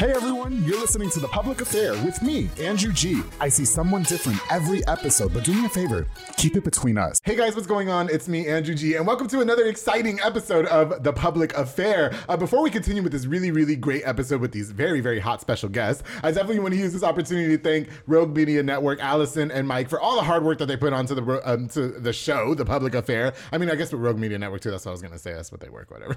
Hey everyone, you're listening to The Public Affair with me, Andrew G. I see someone different every episode, but do me a favor, keep it between us. Hey guys, what's going on? It's me, Andrew G, and welcome to another exciting episode of The Public Affair. Uh, before we continue with this really, really great episode with these very, very hot special guests, I definitely want to use this opportunity to thank Rogue Media Network, Allison and Mike for all the hard work that they put onto the um, to the show, The Public Affair. I mean, I guess with Rogue Media Network too, that's what I was going to say. That's what they work, whatever.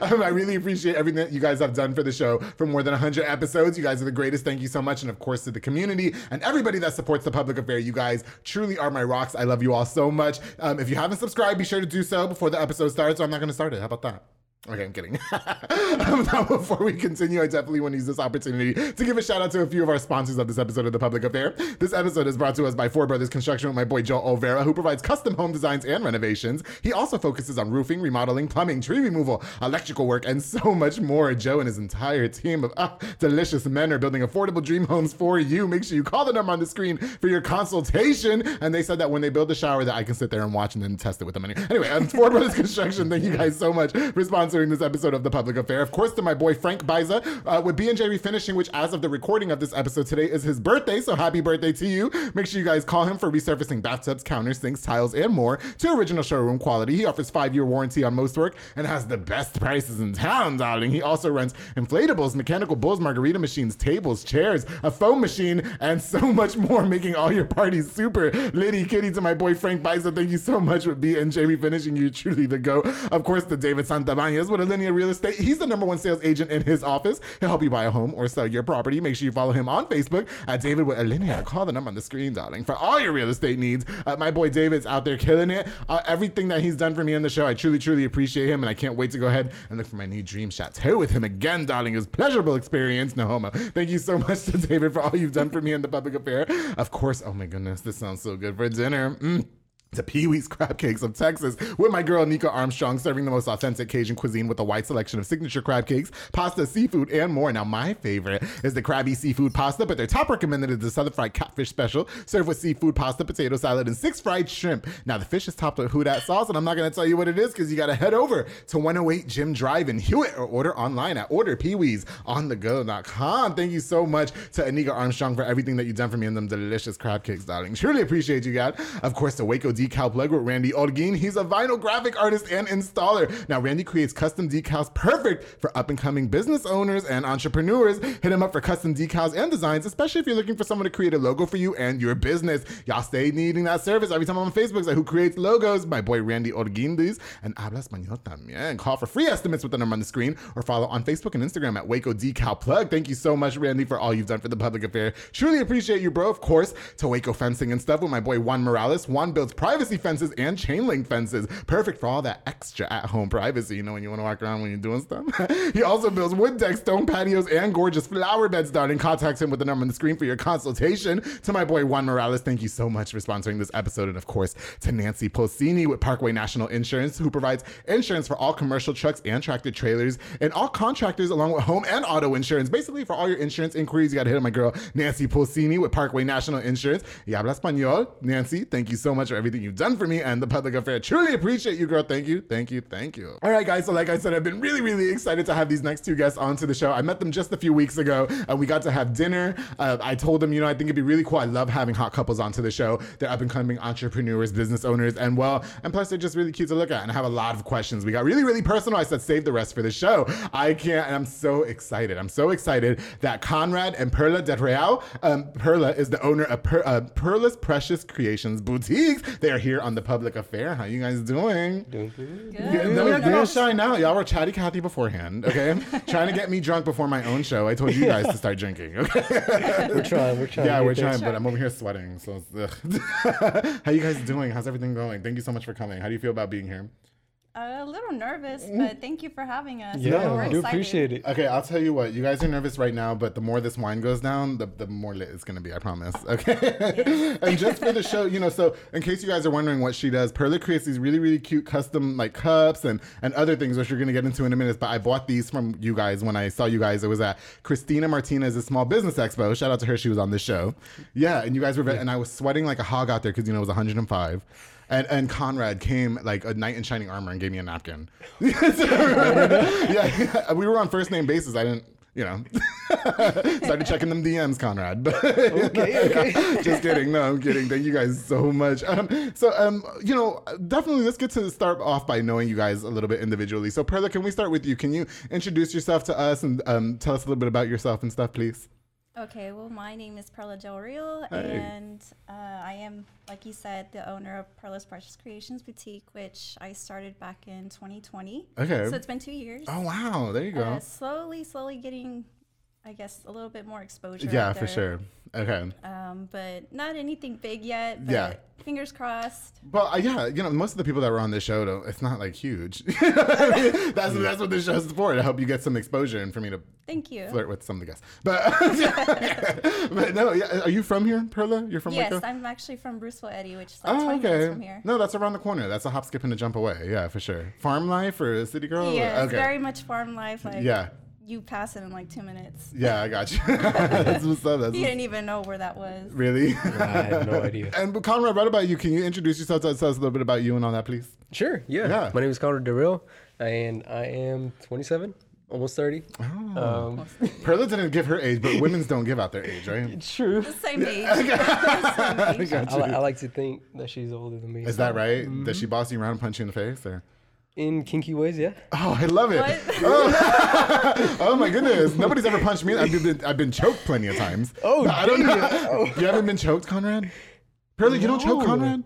um, I really appreciate everything that you guys have done for the show for more than 100 episodes. You guys are the greatest. Thank you so much. And of course, to the community and everybody that supports the public affair. You guys truly are my rocks. I love you all so much. Um, if you haven't subscribed, be sure to do so before the episode starts. So I'm not going to start it. How about that? Okay, I'm kidding. um, now, before we continue, I definitely want to use this opportunity to give a shout out to a few of our sponsors of this episode of The Public Affair. This episode is brought to us by Four Brothers Construction with my boy Joe Olvera, who provides custom home designs and renovations. He also focuses on roofing, remodeling, plumbing, tree removal, electrical work, and so much more. Joe and his entire team of uh, delicious men are building affordable dream homes for you. Make sure you call the number on the screen for your consultation. And they said that when they build the shower, that I can sit there and watch and then test it with them. Anyway, um, Four Brothers Construction, thank you guys so much for sponsoring this episode of The Public Affair. Of course, to my boy Frank Biza uh, with B&J Refinishing, which as of the recording of this episode today is his birthday. So happy birthday to you. Make sure you guys call him for resurfacing bathtubs, counters, sinks, tiles, and more to original showroom quality. He offers five-year warranty on most work and has the best prices in town, darling. He also rents inflatables, mechanical bulls, margarita machines, tables, chairs, a foam machine, and so much more, making all your parties super litty kitty to my boy Frank Biza. Thank you so much with B&J Refinishing. You're truly the go. Of course, to David Santabañez with Alinea Real Estate. He's the number one sales agent in his office. He'll help you buy a home or sell your property. Make sure you follow him on Facebook at David with Alinea. Call the number on the screen, darling, for all your real estate needs. Uh, my boy David's out there killing it. Uh, everything that he's done for me on the show, I truly, truly appreciate him, and I can't wait to go ahead and look for my new dream chateau with him again, darling. It was pleasurable experience. No homo. Thank you so much to David for all you've done for me in the public affair. Of course, oh my goodness, this sounds so good for dinner. Mm to Pee Wee's Crab Cakes of Texas with my girl Nika Armstrong serving the most authentic Cajun cuisine with a wide selection of signature crab cakes, pasta, seafood, and more. Now, my favorite is the crabby seafood pasta, but their top recommended is the Southern Fried Catfish Special, served with seafood pasta, potato salad, and six fried shrimp. Now, the fish is topped with Who Dat sauce, and I'm not going to tell you what it is because you got to head over to 108 Jim Drive in Hewitt or order online at orderpeeweesonthego.com. Thank you so much to Anika Armstrong for everything that you've done for me and them delicious crab cakes, darling. Truly appreciate you, God. Of course, the Waco decal plug with Randy Olguin. He's a vinyl graphic artist and installer. Now, Randy creates custom decals perfect for up and coming business owners and entrepreneurs. Hit him up for custom decals and designs, especially if you're looking for someone to create a logo for you and your business. Y'all stay needing that service. Every time I'm on Facebook, it's like, who creates logos? My boy Randy Olguindis and habla español también. Call for free estimates with the number on the screen or follow on Facebook and Instagram at Waco Decal Plug. Thank you so much, Randy, for all you've done for the public affair. Truly appreciate you, bro. Of course, to Waco Fencing and stuff with my boy Juan Morales. Juan builds privacy fences and chain link fences, perfect for all that extra at home privacy, you know, when you want to walk around when you're doing stuff. he also builds wood decks, stone patios, and gorgeous flower beds, darling. Contact him with the number on the screen for your consultation. To my boy Juan Morales, thank you so much for sponsoring this episode. And of course, to Nancy Pulsini with Parkway National Insurance, who provides insurance for all commercial trucks and tractor trailers and all contractors, along with home and auto insurance. Basically, for all your insurance inquiries, you got to hit up my girl, Nancy Pulsini with Parkway National Insurance. Y habla español. Nancy, thank you so much for everything you've done for me and the public affair. Truly appreciate you, girl. Thank you, thank you, thank you. All right, guys. So, like I said, I've been really, really excited to have these next two guests onto the show. I met them just a few weeks ago, and we got to have dinner. Uh, I told them, you know, I think it'd be really cool. I love having hot couples onto the show. They're up and coming entrepreneurs, business owners, and well, and plus they're just really cute to look at. And I have a lot of questions. We got really, really personal. I said, save the rest for the show. I can't, and I'm so excited. I'm so excited that Conrad and Perla Del Real, um, Perla is the owner of per, uh, Perla's Precious Creations Boutiques. They are here on the Public Affair. How you guys doing? Doing good. Yeah, no, you're not all shy now. Y'all were chatty Cathy beforehand, okay? Trying to get me drunk before my own show. I told you guys to start drinking, okay? We're trying. We're trying. yeah, we're get trying, but I'm over here sweating. So, ugh. how you guys doing? How's everything going? Thank you so much for coming. How do you feel about being here? A little nervous, mm. but thank you for having us. Yeah, We're I do excited. appreciate it. Okay, I'll tell you what. You guys are nervous right now, but the more this wine goes down, the, the more lit it's gonna be. I promise. Okay. and just for the show, you know, so in case you guys are wondering what she does, Perla creates these really, really cute custom like cups and and other things, which you're gonna get into in a minute. But I bought these from you guys when I saw you guys. It was at Christina Martinez's Small Business Expo. Shout out to her. She was on this show. Yeah, and you guys were, ve- and I was sweating like a hog out there because you know it was 105. And, and Conrad came like a knight in shining armor and gave me a napkin. yeah, we were on first name basis. I didn't, you know, started checking them DMs, Conrad. But Okay, okay. just kidding. No, I'm kidding. Thank you guys so much. Um, so, um, you know, definitely let's get to start off by knowing you guys a little bit individually. So, Perla, can we start with you? Can you introduce yourself to us and um, tell us a little bit about yourself and stuff, please? Okay, well, my name is Perla Del Real, and uh, I am, like you said, the owner of Perla's Precious Creations Boutique, which I started back in 2020. Okay. So it's been two years. Oh wow, there you go. Uh, slowly, slowly getting, I guess, a little bit more exposure. yeah, for sure. Okay. Um, but not anything big yet. But Yeah. Fingers crossed. But uh, yeah, you know, most of the people that were on this show, don't, it's not like huge. That's that's what this show is for to help you get some exposure and for me to Thank you. flirt with some of the guests. But but no, yeah, are you from here, Perla? You're from Yes, Waco? I'm actually from Bruceville-Eddy, which is like Oh, 20 minutes from here. No, that's around the corner. That's a hop, skip, and a jump away. Yeah, for sure. Farm life or a city girl? Yeah, it's okay. very much farm life. Like yeah, you pass it in like two minutes. yeah, I got you. that's what's up. That's You what's, didn't even know where that was. really. I had no idea. and Conrad, right about you? Can you introduce yourself? Tell us a little bit about you and all that, please. Sure, yeah. Yeah. My name is Conrad Del Real, and I am 27, almost 30. Oh. Um, Perla didn't give her age, but women's don't give out their age, right? it's true. The same age. The same age. I. I like to think that she's older than me. Is that right? Does she boss you around and punch you in the face? Or? In kinky ways, yeah. Oh, I love it. What? Oh. oh my goodness. Nobody's ever punched me. I've been, I've been choked plenty of times. Oh, I don't know. damn. You haven't been choked, Conrad? Perla, you don't choke Conrad?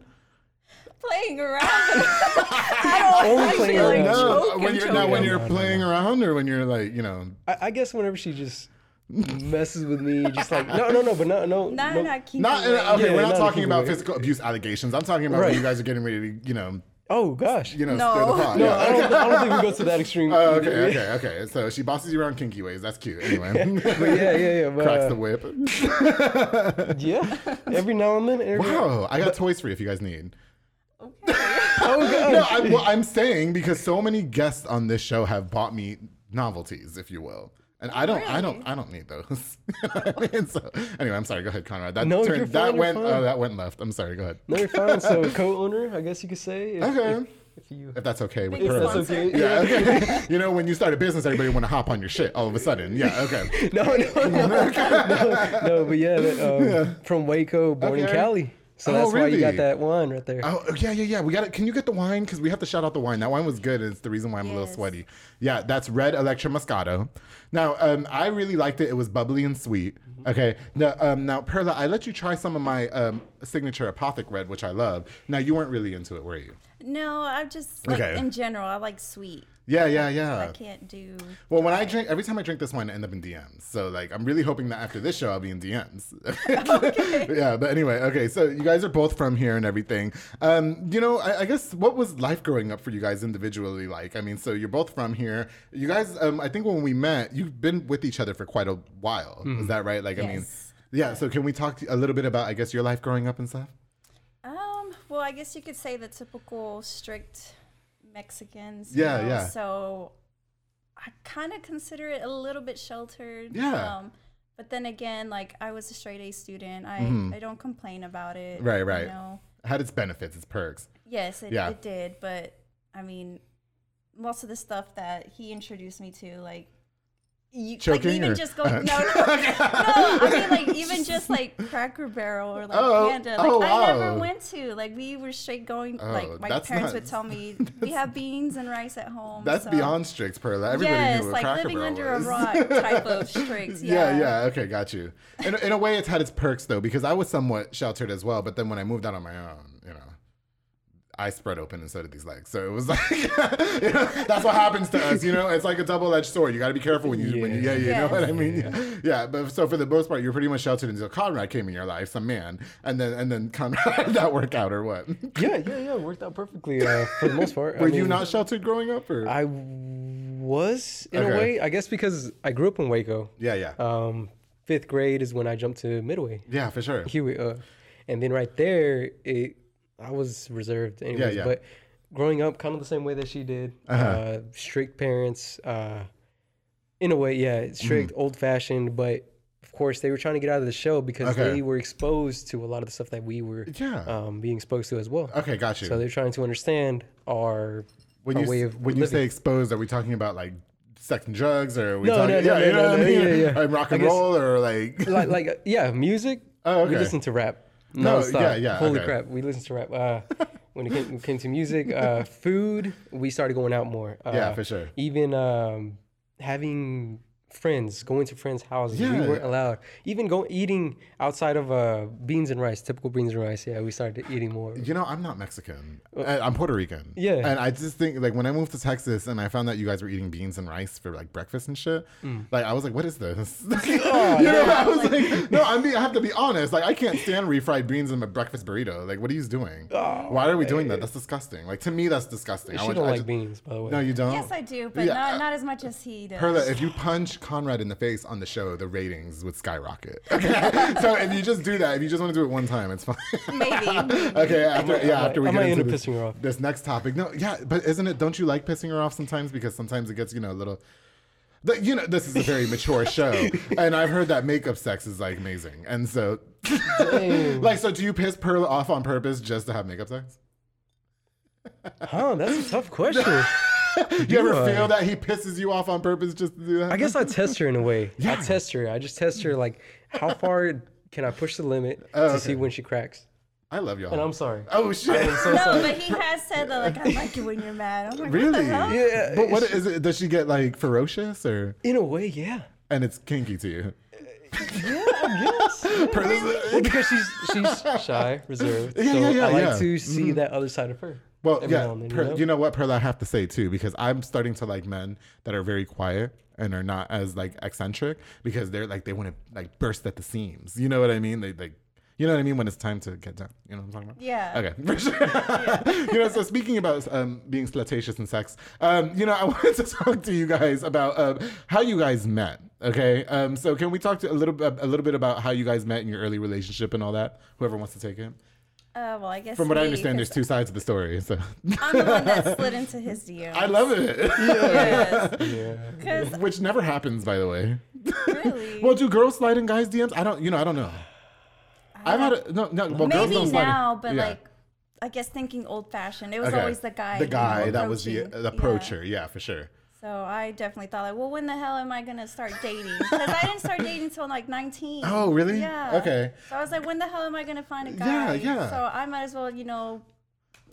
playing around. I don't Only actually playing around. No, when you're choke. now when you're no, playing around or when you're like, you know. I, I guess whenever she just messes with me, just like, no, no, no, but no, no. Not no. in kinky Not in, way. okay, Yeah, we're not not talking about way. physical abuse allegations. I'm talking about Right. when you guys are getting ready to, you know, Oh, gosh. you know, No. stir the pot. no, yeah. I, don't, I don't think we go to that extreme. Either. okay, okay, okay. So she bosses you around kinky ways. That's cute. Anyway, But yeah, yeah, yeah. But, cracks uh, the whip. Yeah, every now and then. Every, Wow, I got toys for you if you guys need. Okay. Oh, God. No, I'm, well, I'm saying because so many guests on this show have bought me novelties, if you will. And I don't, I don't, I don't need those. You know I mean? So anyway, I'm sorry. Go ahead, Conrad. That No, turned, you're that you're went, fine. oh, that went left. I'm sorry. Go ahead. No, you're fine. So co-owner, I guess you could say. If, Okay. If, if you. If that's okay with Big If that's okay. Yeah, okay. you know, when you start a business, everybody want to hop on your shit all of a sudden. Yeah, okay. No, no, no, no, no, but yeah, that, um, from Waco, born in Cali. So Oh, that's why you got really? that wine right there. Oh yeah, yeah, yeah. We got it. Can you get the wine? Because we have to shout out the wine. That wine was good. and It's the reason why I'm a little sweaty. Yeah, that's red Electra Moscato. Now, um, I really liked it. It was bubbly and sweet. Mm-hmm. Okay. Now, um, now, Perla, I let you try some of my um, signature Apothic Red, which I love. Now, you weren't really into it, were you? No, I'm just like Okay. in general. I like sweet. Yeah, yeah, yeah. I can't do. Well, when I drink, every time I drink this wine, I end up in DMs. So, like, I'm really hoping that after this show, I'll be in DMs. okay. yeah, but anyway, okay. So, you guys are both from here and everything. Um, you know, I, I guess what was life growing up for you guys individually like? I mean, so you're both from here. You guys, um, I think when we met, you've been with each other for quite a while. Is that right? Like, I mean, yeah. So, can we talk a little bit about, I guess, your life growing up and stuff? Um. Well, I guess you could say the typical strict Mexicans. Yeah, know, yeah. So I kind of consider it a little bit sheltered. Yeah. Um, but then again, like I was a straight A student. I Mhm. I don't complain about it. Right, right. you know? Had its benefits, its perks. Yes, it, Yeah. it did. But I mean, most of the stuff that he introduced me to, like, you, like even or- just go no, no, no. I mean, like even just like Cracker Barrel or like Oh, Panda. Like oh, I never went to. Like we were straight going. Oh, like my parents not- would tell me we have beans and rice at home. That's so- beyond strict, Perla. Everybody yes, knew what like Cracker living Barrel under was. a rock type of strict. yeah, Yeah, yeah. Okay, got you. In, in a way, it's had its perks though, because I was somewhat sheltered as well. But then when I moved out on my own, I spread open and so did these legs. So it was like, you know, that's what happens to us, you know? It's like a double edged sword. You got to be careful when you, when you, yeah, Yeah. you know what I mean? Yeah. yeah. But so for the most part, you're pretty much sheltered until Conrad came in your life, some man. And then, and then Conrad, that worked out or what? Yeah, yeah, yeah. Worked out perfectly uh, for the most part. I Were you not sheltered growing up or? I was in Okay. a way. I guess because I grew up in Waco. yeah, yeah. Um, fifth grade is when I jumped to Midway. yeah, for sure. Hewitt, uh, and then right there, it I was reserved anyways. yeah. But growing up, kind of the same way that she did. Uh-huh. uh strict parents. Uh, in a way, yeah, strict, Mm-hmm. old fashioned. But of course, they were trying to get out of the show because Okay. they were exposed to a lot of the stuff that we were Yeah. um, being exposed to as well. Okay, got you. So they're trying to understand our, when our you, way of when you say exposed, are we talking about like sex and drugs or are we No, talking, no, no, yeah, no, you know no, what I mean? yeah, yeah. Like rock and guess- roll or like, like, like yeah, music. Oh, We okay. listen to rap. No, nonstop. yeah, yeah, Holy okay. crap, we listen to rap. Uh, when it came, came to music, uh, food, we started going out more. Uh, Yeah, for sure. Even um, having friends, going to friends' houses, Yeah. we weren't allowed. Even go eating outside of uh, beans and rice, typical beans and rice. Yeah, we started eating more. You know, I'm not Mexican. I- I'm Puerto Rican. Yeah. And I just think, like, when I moved to Texas and I found that you guys were eating beans and rice for like breakfast and shit, Mm. like, I was like, what is this? Oh, you know, I was like, no, I mean, I have to be honest. Like, I can't stand refried beans in my breakfast burrito. Like, what are you doing? Why are we doing that? That's disgusting. Like, to me, that's disgusting. I She want- don't I like just- beans, by the way. No, you don't? Yes, I do, but Yeah, not not as much as he does. Perla, if you punch Conrad in the face on the show, the ratings would skyrocket. Okay, so if you just do that, if you just want to do it one time, it's fine. Maybe. okay, after yeah, might- after we I get might into end up this, pissing her off. this next topic, no, yeah, but isn't it? Don't you like pissing her off sometimes? Because sometimes it gets you know a little. The, you know, this is a very mature show, and I've heard that makeup sex is like amazing, and so, like, so do you piss Pearl off on purpose just to have makeup sex? Huh? That's a tough question. You ever I? feel that he pisses you off on purpose just to do that? I guess I test her in a way. Yeah. I test her. I just test her like how far can I push the limit Oh, to okay. see when she cracks. I love y'all. And I'm sorry. oh shit! I'm so no, sorry. but he has said that like I like it when you're mad. I'm like, what Really? the hell? Yeah, But what is it? Does she get like ferocious or in a way, yeah. and it's kinky to you? Yeah, I guess. well, because she's she's shy, reserved. Yeah, so yeah, yeah, I like yeah. Mm-hmm. to see that other side of her. Well, yeah. then, Per- you know? you know what, Perla, I have to say too, because I'm starting to like men that are very quiet and are not as like eccentric because they're like they want to like burst at the seams. You know what I mean? They like. You know what I mean when it's time to get down. You know what I'm talking about? Yeah. Okay, for sure. you know, so speaking about um, being flirtatious and sex, um, you know, I wanted to talk to you guys about um, how you guys met. Okay, um, so can we talk to a little bit a little bit about how you guys met in your early relationship and all that? Whoever wants to take it. Uh, well, I guess. From what I understand, there's two sides of the story. So I'm the one that slid into his DM. I love it. Yes. Yeah. Which never happens, by the way. really, Well, do girls slide in guys' DMs? I don't. You know, I don't know. I've had a, no, no. Well, girls maybe don't slide. now, but yeah. like, I guess thinking old fashioned, it was Okay. always the guy. The you know, guy that was the, the approacher. Yeah, for sure. So I definitely thought like, well, when the hell am I gonna start dating? Because I didn't start dating until like 19. Oh, really? Yeah. Okay. So I was like, when the hell am I gonna find a guy? yeah. yeah. So I might as well, you know,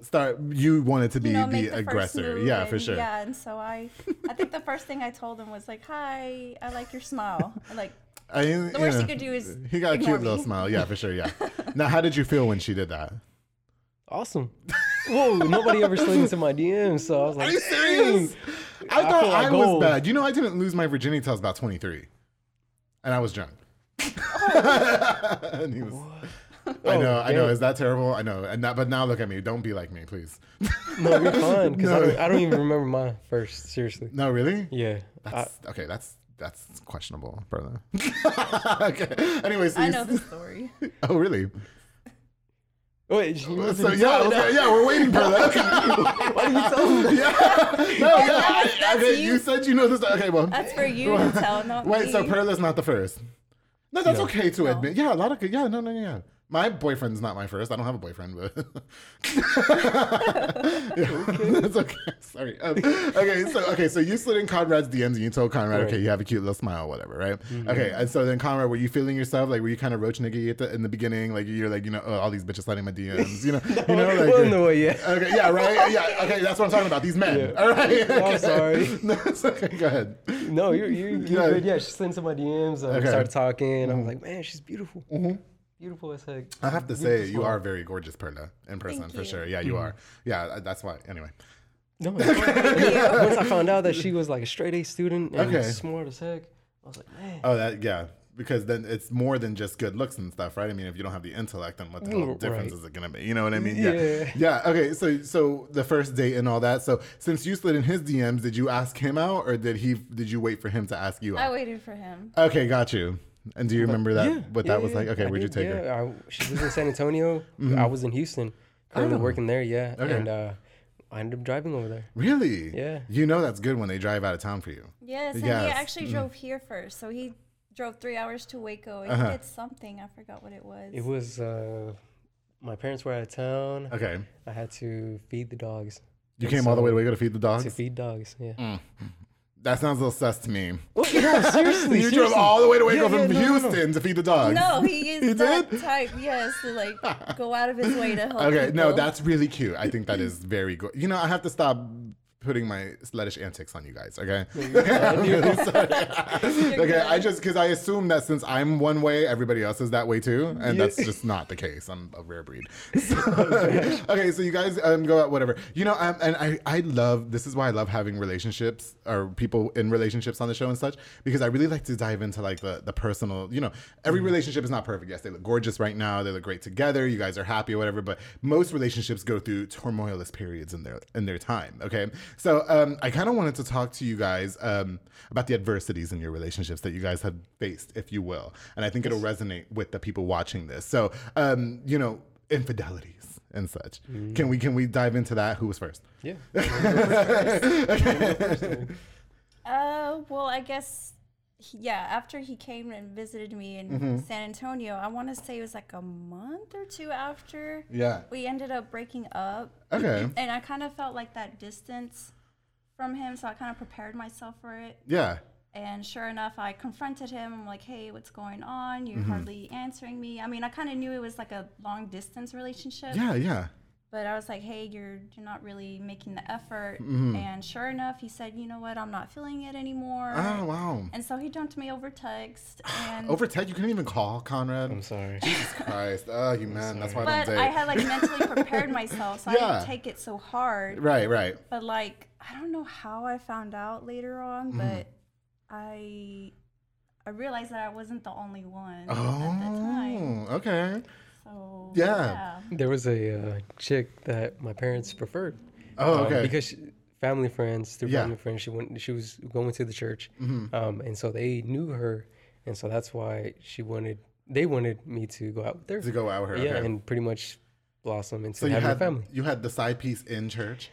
Start. You wanted to be you know, the the aggressor. Yeah, and- for sure. Yeah, and so I, I think the first thing I told him was like, "Hi, I like your smile." I'm like, I, the worst you could do is he got a ignore cute little smile. Yeah, for sure. Yeah. now, how did you feel when she did that? Awesome. Whoa, nobody ever slid into my DMs, so I was like, Are you serious? I I thought feel like I was bad. You know, I didn't lose my virginity until I was about 23. And I was drunk. Oh. and he was, oh, I know, I know. Is that terrible? I know. And that, but now look at me. Don't be like me, please. No, you're fine. Because I, No. don't, I don't even remember my first. Seriously. No, really? Yeah. I, okay. That's that's questionable, brother. okay. Anyways, so I you- know the story. Oh, really? wait, you So me to yeah, tell I was yeah, we're waiting for that. Why do you tell me yeah. No, oh, yeah. I- that's okay, you. you said you know this. Okay, well. That's for you to tell, not Wait, me. so Perla's not the first. No, that's No. okay to oh. admit. Yeah, a lot of good. yeah, no, no, no, yeah. My boyfriend's not my first. I don't have a boyfriend, but that's okay. Sorry. Um, okay, so okay, so you slid in Conrad's DMs and you told Conrad, okay, you have a cute little smile, whatever, right? Mm-hmm. Okay, and so then Conrad, were you feeling yourself like were you kind of roach nigga at the, in the beginning, like you're like you know oh, all these bitches sliding my DMs, you know, you know, like well, the yeah. Okay, yeah, right. Yeah, okay, that's what I'm talking about. These men. Yeah. All right. I'm sorry. No, it's okay. Go ahead. No, you're you're, you're Yeah. good. Yeah, she slid into my DMs. I Okay. started talking. I was mm-hmm. like, man, she's beautiful. Mm-hmm. Beautiful as heck. I have to say, you are very gorgeous, Perla, in person Thank for you. sure. Yeah, you are. Yeah, uh, that's why. Anyway. No, once I found out that she was like a straight A student and Okay. smart as heck, I was like, man. Oh, that yeah. Because then it's more than just good looks and stuff, right? I mean, if you don't have the intellect, then what the hell Mm, difference is it gonna be? You know what I mean? Yeah. Yeah. Yeah. Okay. So, so the first date and all that. So, since you slid in his DMs, did you ask him out, or did he? Did you wait for him to ask you out? I waited for him. Okay, got you. And do you remember that? Yeah, what yeah, that was like? Okay, I where'd you did, take her? Mm-hmm. I, she was in San Antonio. I was in Houston, currently Oh. working there. Yeah, Okay. and uh, I ended up driving over there. Really? Yeah. You know that's good when they drive out of town for you. Yes, and Yes. he actually drove here first. So he drove three hours to Waco. He Uh-huh. did something. I forgot what it was. It was uh, my parents were out of town. Okay. I had to feed the dogs. You And came all the way to so- Waco to feed the dogs. To feed dogs, yeah. Mm. That sounds a little sus to me. Oh, no, seriously. you drove all the way to Waco Yeah, from yeah, no, no, no. Houston to feed the dogs. no, he is He that did? type. Yes, to like go out of his way to help. Okay, no, that's really cute. I think that is very good. You know, I have to stop putting my sluttish antics on you guys. Okay, I'm really sorry. okay, I just because I assume that since I'm one way, everybody else is that way too, and that's just not the case. I'm a rare breed. So, okay, so you guys um, go out whatever. You know, um, and I I love this is why I love having relationships or people in relationships on the show and such because I really like to dive into like the the personal. You know, every relationship is not perfect. Yes, they look gorgeous right now. They look great together. You guys are happy or whatever. But most relationships go through turmoilous periods in their in their time. Okay, so um, I kind of wanted to talk to you guys um, about the adversities in your relationships that you guys have faced, if you will, and I think it'll resonate with the people watching this. So um, you know, infidelities and such. Can we can we dive into that? Who was first? Yeah. Uh, well, I guess, he- yeah. After he came and visited me in Mm-hmm. San Antonio, I want to say it was like a month or two after Yeah. we ended up breaking up. Okay. And I kind of felt like that distance from him, so I kind of prepared myself for it. Yeah. And sure enough, I confronted him. I'm like, "Hey, what's going on? You're Mm-hmm. hardly answering me." I mean, I kind of knew it was like a long distance relationship. Yeah. Yeah. But I was like, "Hey, you're you're not really making the effort." Mm-hmm. And sure enough, he said, "You know what? I'm not feeling it anymore." Oh wow. And so he dumped me over text. And Over text, you couldn't even call Conrad. I'm sorry. Jesus Christ. Oh, you man. That's why I but don't date. I had like mentally prepared myself, so I Yeah. didn't take it so hard. Right. Right. But like, I don't know how I found out later on, Mm-hmm. but I I realized that I wasn't the only one at the time. Oh. Okay. So Yeah. There was a uh, chick that my parents preferred. Oh. um, Okay. because she, family friends, through Yeah. family friends, she went. She was going to the church, Mm-hmm. um, and so they knew her, and so that's why she wanted. They wanted me to go out with her. to go out with her. yeah, okay. and pretty much blossom into so you having had a family. you had the side piece in church.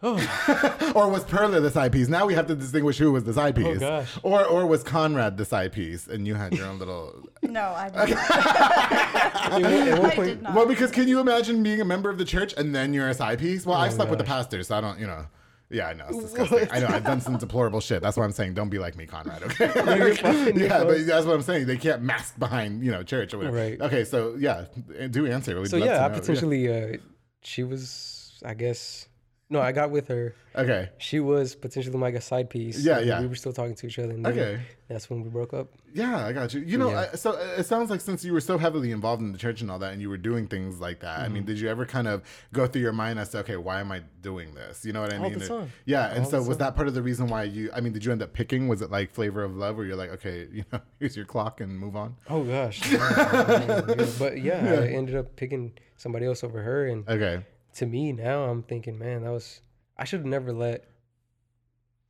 Oh, or was Perla the side piece? Now we have to distinguish who was the side piece. gosh. Or or was Conrad the side piece and you had your own little No, I did not. at one, I point, did not. Well, because can you imagine being a member of the church and then you're a side piece? Well, I Oh, slept with the pastor, so I don't, you know. Yeah, I know. It's disgusting. I know. I've done some deplorable shit. That's why I'm saying don't be like me, Conrad. Okay. you're fine, yeah, but that's what I'm saying. They can't mask behind, you know, church or whatever. Right. Okay, so yeah, do answer. We'd so love yeah, to know. potentially, uh, she was, I guess, no, I got with her. Okay. She was potentially my side piece. Yeah, yeah. We were still talking to each other. And then Okay. That's when we broke up. Yeah, I got you. You know, Yeah. I, so it sounds like since you were so heavily involved in the church and all that, and you were doing things like that. Mm-hmm. I mean, did you ever kind of go through your mind as to, okay, why am I doing this? You know what I All mean? It- time. yeah, and All so the was that part of the reason why you? I mean, did you end up picking? Was it like flavor of love, where you're like, okay, you know, here's your clock and move on? Oh gosh. Yeah, yeah, but yeah, I ended up picking somebody else over her, and Okay. To me now, I'm thinking, man, that was I should have never let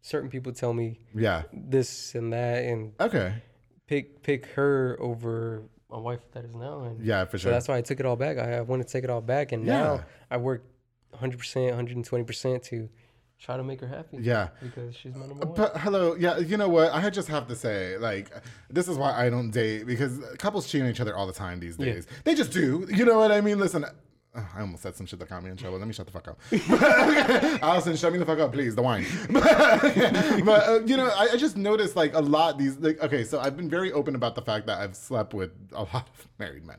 certain people tell me Yeah. this and that, and Okay. pick pick her over my wife that is now, and Yeah, for sure so that's why I took it all back. I, I want to take it all back, and Yeah. now I work 100 percent, 120 percent to try to make her happy. Yeah. because she's my number one. But hello, yeah, you know what? I just have to say, like, this is why I don't date because couples cheat on each other all the time these Yeah. days. They just do. You know what I mean? Listen, I almost said some shit that got me in trouble. Let me shut the fuck up. Allison, shut me the fuck up, please. The wine. but uh, you know, I, I just noticed like a lot these. Like, okay, so I've been very open about the fact that I've slept with a lot of married men,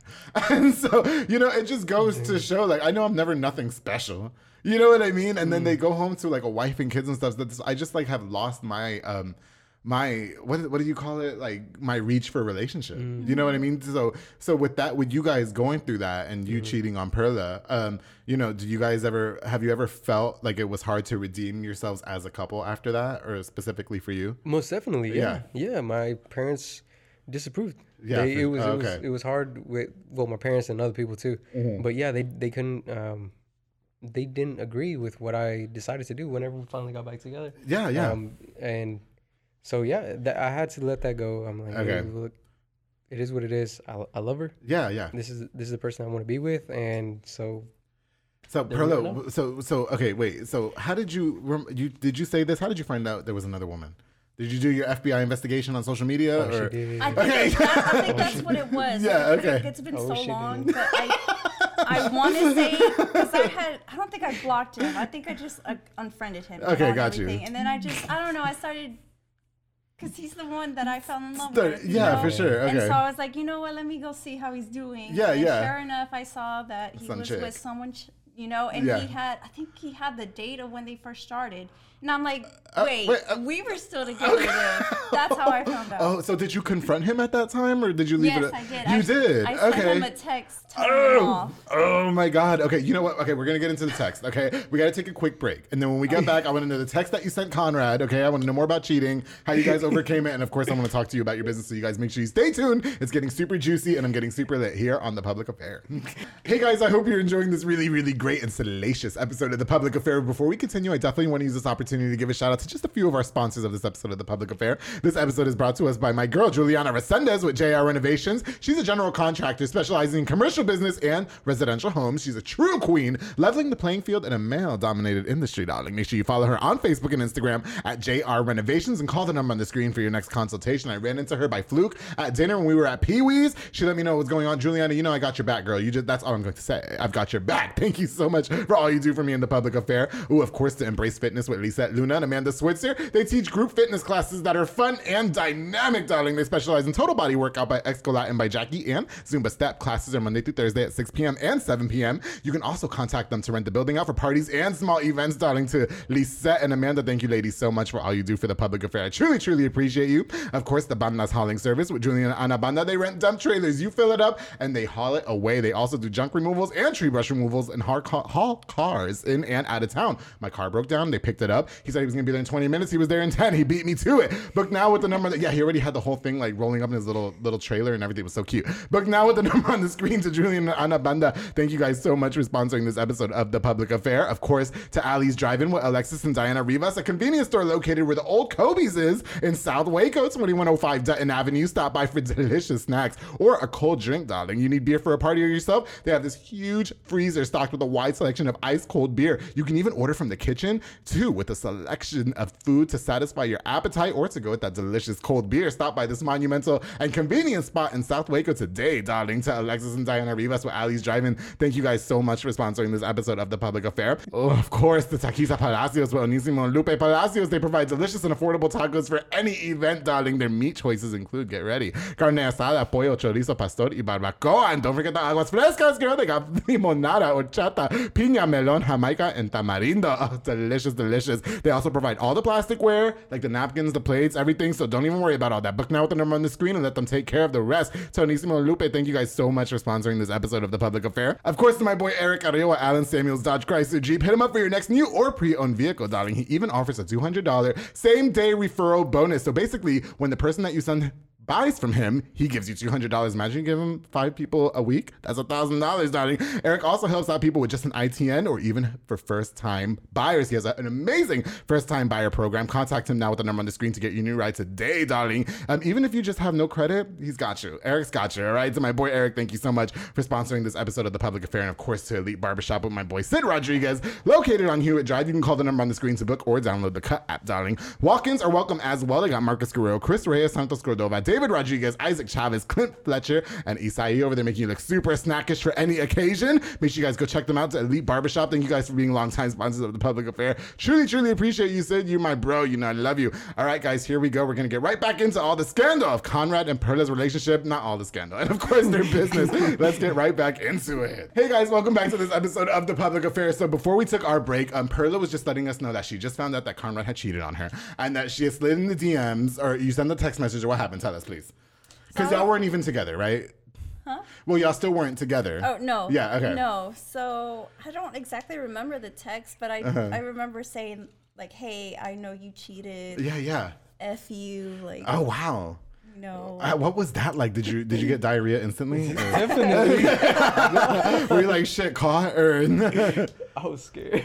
and so you know, it just goes to show like I know I'm never nothing special. You know what I mean? And then they go home to like a wife and kids and stuff. That's I just like have lost my um my what what do you call it like my reach for a relationship you know what i mean so so with that with you guys going through that and you cheating on perla um you know do you guys ever have you ever felt like it was hard to redeem yourselves as a couple after that or specifically for you Most definitely, yeah. Yeah, my parents disapproved. Yeah, They, for- it was oh, it was okay. Mm-hmm. it was hard with well my parents and other people too. But yeah, they they couldn't um they didn't agree with what I decided to do whenever we finally got back together. yeah yeah Um and so yeah, that, I had to let that go. I'm like, Okay. okay. look, it is what it is. I, I love her. yeah yeah This is this is the person I want to be with, and so so There we go. perla so so okay wait so how did you rem- you did you say this how did you find out there was another woman did you do your fbi investigation on social media oh, she did. I think, Okay. it- that's, I think that's what it was. Yeah, okay. It's been Oh, so she did. long, but I, I want to say because I had, I don't think I blocked him. I think I just uh, unfriended him. Okay, on got you. And then I just, I don't know, I started because he's the one that I fell in love with. yeah, know? for sure, Okay. And so I was like, you know what? Let me go see how he's doing. Yeah, and yeah. Sure enough, I saw that he Some was chick. with someone. Ch- you know, and Yeah. he had, I think he had the date of when they first started. And I'm like, Uh, wait, wait, uh, we were still together then. That's how I found out. Oh, so did you confront him at that time, or did you leave yes, it? I did. You I, did. I sent him a text Oh, oh my God. Okay, you know what? Okay, we're gonna get into the text. Okay, we gotta take a quick break, and then when we get back, I want to know the text that you sent Conrad. Okay, I want to know more about cheating, how you guys overcame it, and of course, I want to talk to you about your business. So you guys make sure you stay tuned. It's getting super juicy, and I'm getting super lit here on the Public Affair. hey guys, I hope you're enjoying this really, really great and salacious episode of the Public Affair. Before we continue, I definitely want to use this opportunity to give a shout out to just a few of our sponsors of this episode of the Public Affair. This episode is brought to us by my girl Juliana Resendez with JR Renovations. She's a general contractor specializing in commercial business and residential homes. She's a true queen, leveling the playing field in a male-dominated industry, darling. Make sure you follow her on Facebook and Instagram at JR Renovations and call the number on the screen for your next consultation. I ran into her by fluke at dinner when we were at Pee Wee's. She let me know what's going on. Juliana, you know I got your back, girl. You just that's all I'm going to say. I've got your back. Thank you so much for all you do for me in the public affair. Ooh, of course, to embrace fitness with Lisette Luna and Amanda Switzer. They teach group fitness classes that are fun and dynamic, darling. They specialize in total body workout by Excolat and by Jackie and Zumba step classes are Monday through Thursday at 6 p.m. and 7 p.m. You can also contact them to rent the building out for parties and small events, darling. To Lisette and Amanda, thank you, ladies, so much for all you do for the public affair. I truly, truly appreciate you. Of course, the Bandas hauling service with Julian and Ana Banda. They rent dump trailers. You fill it up and they haul it away. They also do junk removals and tree brush removals and haul cars in and out of town. My car broke down. They picked it up. He said he was going to be there in 20 minutes. He was there in 10. He beat me to it. Book now with the number that, yeah, he already had the whole thing like rolling up in his little little trailer and everything was so cute. Book now with the number on the screen to Julian and Ana Banda. Thank you guys so much for sponsoring this episode of The Public Affair. Of course, to Ali's Drive-In with Alexis and Diana Rivas, a convenience store located where the old Kobe's is in South Waco, 2105 Dutton Avenue. Stop by for delicious snacks or a cold drink, darling. You need beer for a party or yourself? They have this huge freezer stocked with a wide selection of ice cold beer. You can even order from the kitchen too, with a selection of food to satisfy your appetite or to go with that delicious cold beer. Stop by this monumental and convenient spot in South Waco today, darling. To Alexis and Diana Rivas with Ali's Drive-In. Thank you guys so much for sponsoring this episode of The Public Affair. Oh, of course, the Taquiza Palacios with Onisimo and Lupe Palacios. They provide delicious and affordable tacos for any event, darling. Their meat choices include, get ready, carne asada, pollo, chorizo, pastor, y barbacoa. And don't forget the aguas frescas, girl. They got limonada, horchata, piña, melon, jamaica, and tamarindo. Oh, delicious, delicious. They also provide all the plasticware, like the napkins, the plates, everything. So don't even worry about all that. Book now with the number on the screen and let them take care of the rest. Tonisimo and Lupe, thank you guys so much for sponsoring this episode of The Public Affair. Of course, to my boy Eric Arroyo at Allen Samuels Dodge Chrysler Jeep. Hit him up for your next new or pre-owned vehicle, darling. He even offers a $200 same day referral bonus. So basically, when the person that you send buys from him, he gives you $200. Imagine you give him five people a week. That's a $1,000, darling. Eric also helps out people with just an ITN or even for first time buyers. He has an amazing first time buyer program. Contact him now with the number on the screen to get your new ride today, darling. Um, even if you just have no credit, he's got you. Eric's got you, all right? To my boy Eric, thank you so much for sponsoring this episode of The Public Affair. And of course, to Elite Barbershop with my boy Sid Rodriguez, located on Hewitt Drive. You can call the number on the screen to book or download the Cut app, darling. Walk ins are welcome as well. They got Marcus Guerrero, Chris Reyes, Santos Cordova, Dave David Rodriguez, Isaac Chavez, Clint Fletcher, and Isai over there making you look super snackish for any occasion. Make sure you guys go check them out to Elite Barbershop. Thank you guys for being longtime sponsors of the public affair. Truly, truly appreciate you, Sid. You're my bro. You know, I love you. All right, guys, here we go. We're going to get right back into all the scandal of Conrad and Perla's relationship. Not all the scandal. And of course, their business. Let's get right back into it. Hey, guys, welcome back to this episode of the public affair. So before we took our break, um, Perla was just letting us know that she just found out that Conrad had cheated on her and that she had slid in the DMs or you sent the text message or what happened. Tell us, please. Because y'all weren't even together, right? Huh? Well, y'all still weren't together. Oh no. Yeah. Okay. No. So I don't exactly remember the text, but I Uh-huh. I remember saying like, "Hey, I know you cheated. Yeah. Yeah. F you." Like, Oh wow. You know. Uh, what was that like? Did you did you get diarrhea instantly? Definitely. were you like shit caught or? I was scared.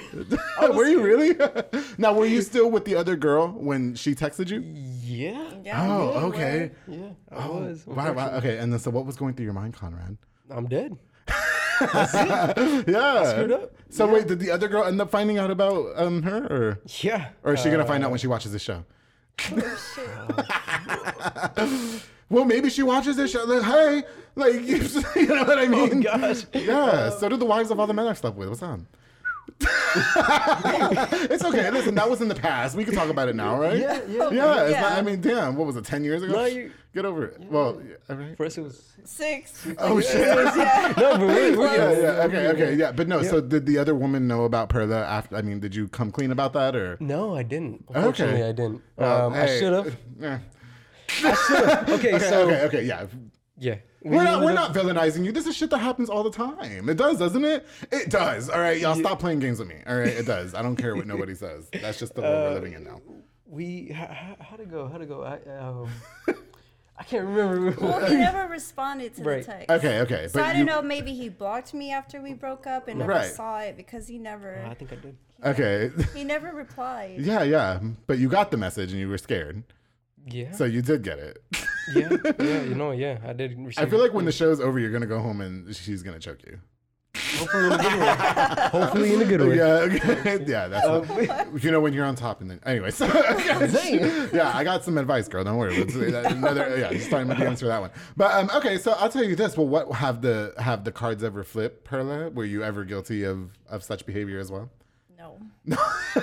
were you really? now were you still with the other girl when she texted you? Yeah. yeah. Oh, we okay. were. Yeah. I was. Wow, wow, okay, and then so what was going through your mind, Conrad? I'm dead. Yeah. Screwed up. So wait, did the other girl end up finding out about um her, or Yeah. or is she gonna find Uh, out when she watches the show? Oh. Well, maybe she watches this show. Like, hey, like you, know what I oh, mean? gosh. Yeah. so um, do the wives of all the men I've slept with. What's on? it's okay. Listen, that was in the past. We can talk about it now, right? Yeah, yeah. Yeah, it's Yeah. Not, I mean, damn, what was it, 10 years ago? No, you- Get over it. Well, yeah, all right. For us, it was. Six. Oh, shit. yeah. No, but we're, we're Yeah, yeah, okay, okay, yeah. But no, so did the other woman know about Perla after? I mean, did you come clean about that or? No, I didn't. Unfortunately, I didn't. Well, Um, I hey, should have. eh. Okay, Okay, so okay, okay, yeah. Yeah, We're not, we're not villainizing you. This is shit that happens all the time. It does, doesn't it? It does. All right, y'all stop playing games with me. All right, it does. I don't care what nobody says. That's just the world Uh, we're living in now. We how, how to go? How to go? I um, I can't remember. Well, he never responded to Right. the text. Okay, okay. So I don't know. Maybe he blocked me after we broke up and never Right. saw it because he never I think I did. Okay. he never replied. Yeah, yeah. But you got the message and you were scared. Yeah, So you did get it. yeah, yeah. You know, yeah, I did. Receive I feel it. like when the show's over, you're going to go home and she's going to choke you. hopefully in a good way. Hopefully in a good way. Yeah, okay. yeah, that's what- you know when you're on top and then anyway. So, yeah, I got some advice, girl. Don't worry. Let's- Another, yeah, just starting with the answer to that one. But um, okay, so I'll tell you this. Well, what have the have the cards ever flipped, Perla? Were you ever guilty of of such behavior as well? No.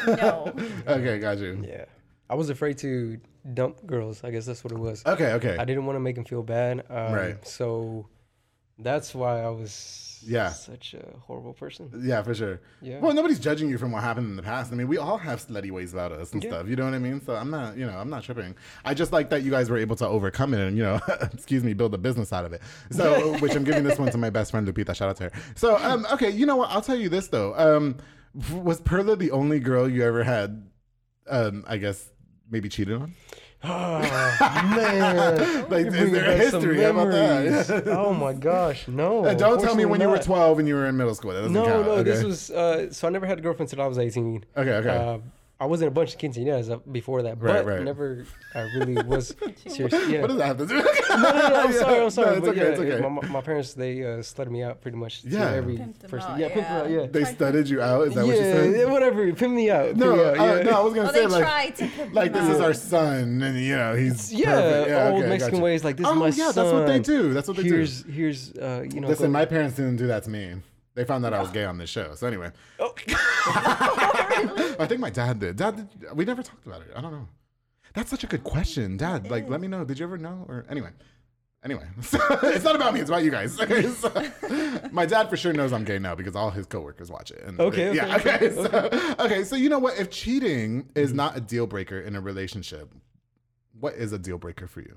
no. Okay, got you. Yeah, I was afraid to dump girls. I guess that's what it was. Okay, okay. I didn't want to make them feel bad. Um, Right. So that's why I was Yeah. such a horrible person. Yeah, for sure. Yeah. Well, nobody's judging you from what happened in the past. I mean, we all have slutty ways about us and Yeah. stuff. You know what I mean? So I'm not, you know, I'm not tripping. I just like that you guys were able to overcome it and, you know, excuse me, build a business out of it. So, which I'm giving this one to my best friend Lupita. Shout out to her. So, um, okay, you know what? I'll tell you this though. Um, was Perla the only girl you ever had? Um, I guess maybe cheated on. Oh man, Like, is there history? How about that? oh my gosh, no. Uh, don't tell me when you were 12 and you were in middle school. That doesn't not. No, count. no. okay. This was uh, so I never had a girlfriend until I was eighteen. okay. Okay. Uh, I was in a bunch of quinceañeras uh, before that, Right, but right. never I really was serious. Yeah. what does that have to do? no, no, no, I'm sorry, I'm sorry. No, it's but okay. yeah, it's okay. My, my parents they uh, slutted me out pretty much. Yeah. To every Pimped them first, out, yeah, pimped me out, yeah. yeah. They studied you out. Is that what you yeah, said? yeah, whatever. Pimp me out. No, me out, uh, no, I was gonna Oh, say they like, tried to like him this is our son, and you know he's Yeah, perfect. old okay, Mexican gotcha. ways. Like this oh, is my yeah, son. that's what they do. That's what they here's, do. Here's, uh, you know. Listen, my parents didn't do that to me. They found out I was gay on this show. So anyway, Oh. I think my dad did. Dad, did, we never talked about it. I don't know. That's such a good question, Dad. Like, let me know. Did you ever know? Or anyway. Anyway, it's not about me. It's about you guys. Okay, so, my dad for sure knows I'm gay now because all his coworkers watch it. And Okay, yeah. okay, Okay. So, okay. So you know what? If cheating is not a deal breaker in a relationship, what is a deal breaker for you?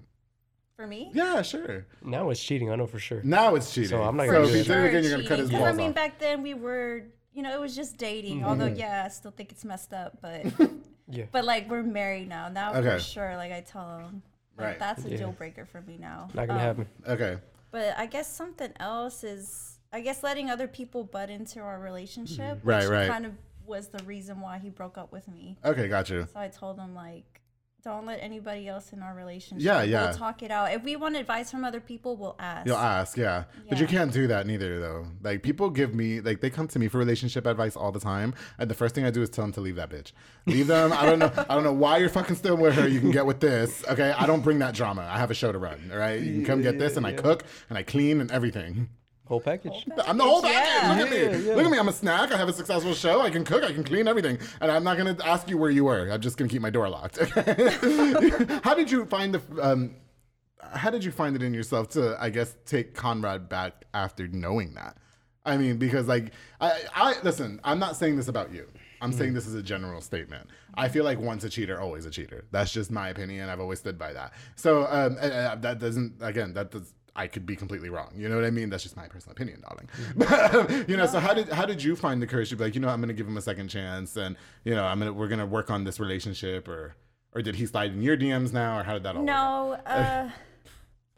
For me? Yeah, sure. now it's cheating. I know for sure. Now it's cheating. So I'm not so gonna if do you that. did it again, you're gonna cut his Because balls I mean, off. back then we were, you know, it was just dating. Mm-hmm. Although, mm-hmm. yeah, I still think it's messed up, but Yeah. but like we're married now. Now Okay. for sure, like I tell him, like, Right. that's a Yeah. deal breaker for me now. Not gonna Um, happen. Okay. But I guess something else is, I guess letting other people butt into our relationship, mm-hmm. Right, which right. kind of was the reason why he broke up with me. Okay, got you. So I told him like, don't let anybody else in our relationship. Yeah, yeah. We'll talk it out. If we want advice from other people, we'll ask. You'll ask, yeah. But you can't do that neither, though. Like people give me, like they come to me for relationship advice all the time, and the first thing I do is tell them to leave that bitch. Leave them. I don't know. I don't know why you're fucking still with her. You can get with this, okay? I don't bring that drama. I have a show to run. All right, you can come get this, and I cook and I clean and everything. Whole package. I'm the whole package. Yeah. Look at me. Yeah, yeah. Look at me. I'm a snack. I have a successful show. I can cook. I can clean everything. And I'm not going to ask you where you were. I'm just going to keep my door locked. how did you find the? Um, how did you find it in yourself to, I guess, take Conrad back after knowing that? I mean, because like, I, I listen. I'm not saying this about you. I'm saying this is a general statement. I feel like once a cheater, always a cheater. That's just my opinion. I've always stood by that. So um, uh, that doesn't. Again, that does. I could be completely wrong. You know what I mean? That's just my personal opinion, darling. But you know, so how did how did you find the courage to be like, you know, I'm gonna give him a second chance, and you know, I'm gonna we're gonna work on this relationship, or or did he slide in your DMs now, or how did that all? work? No, uh,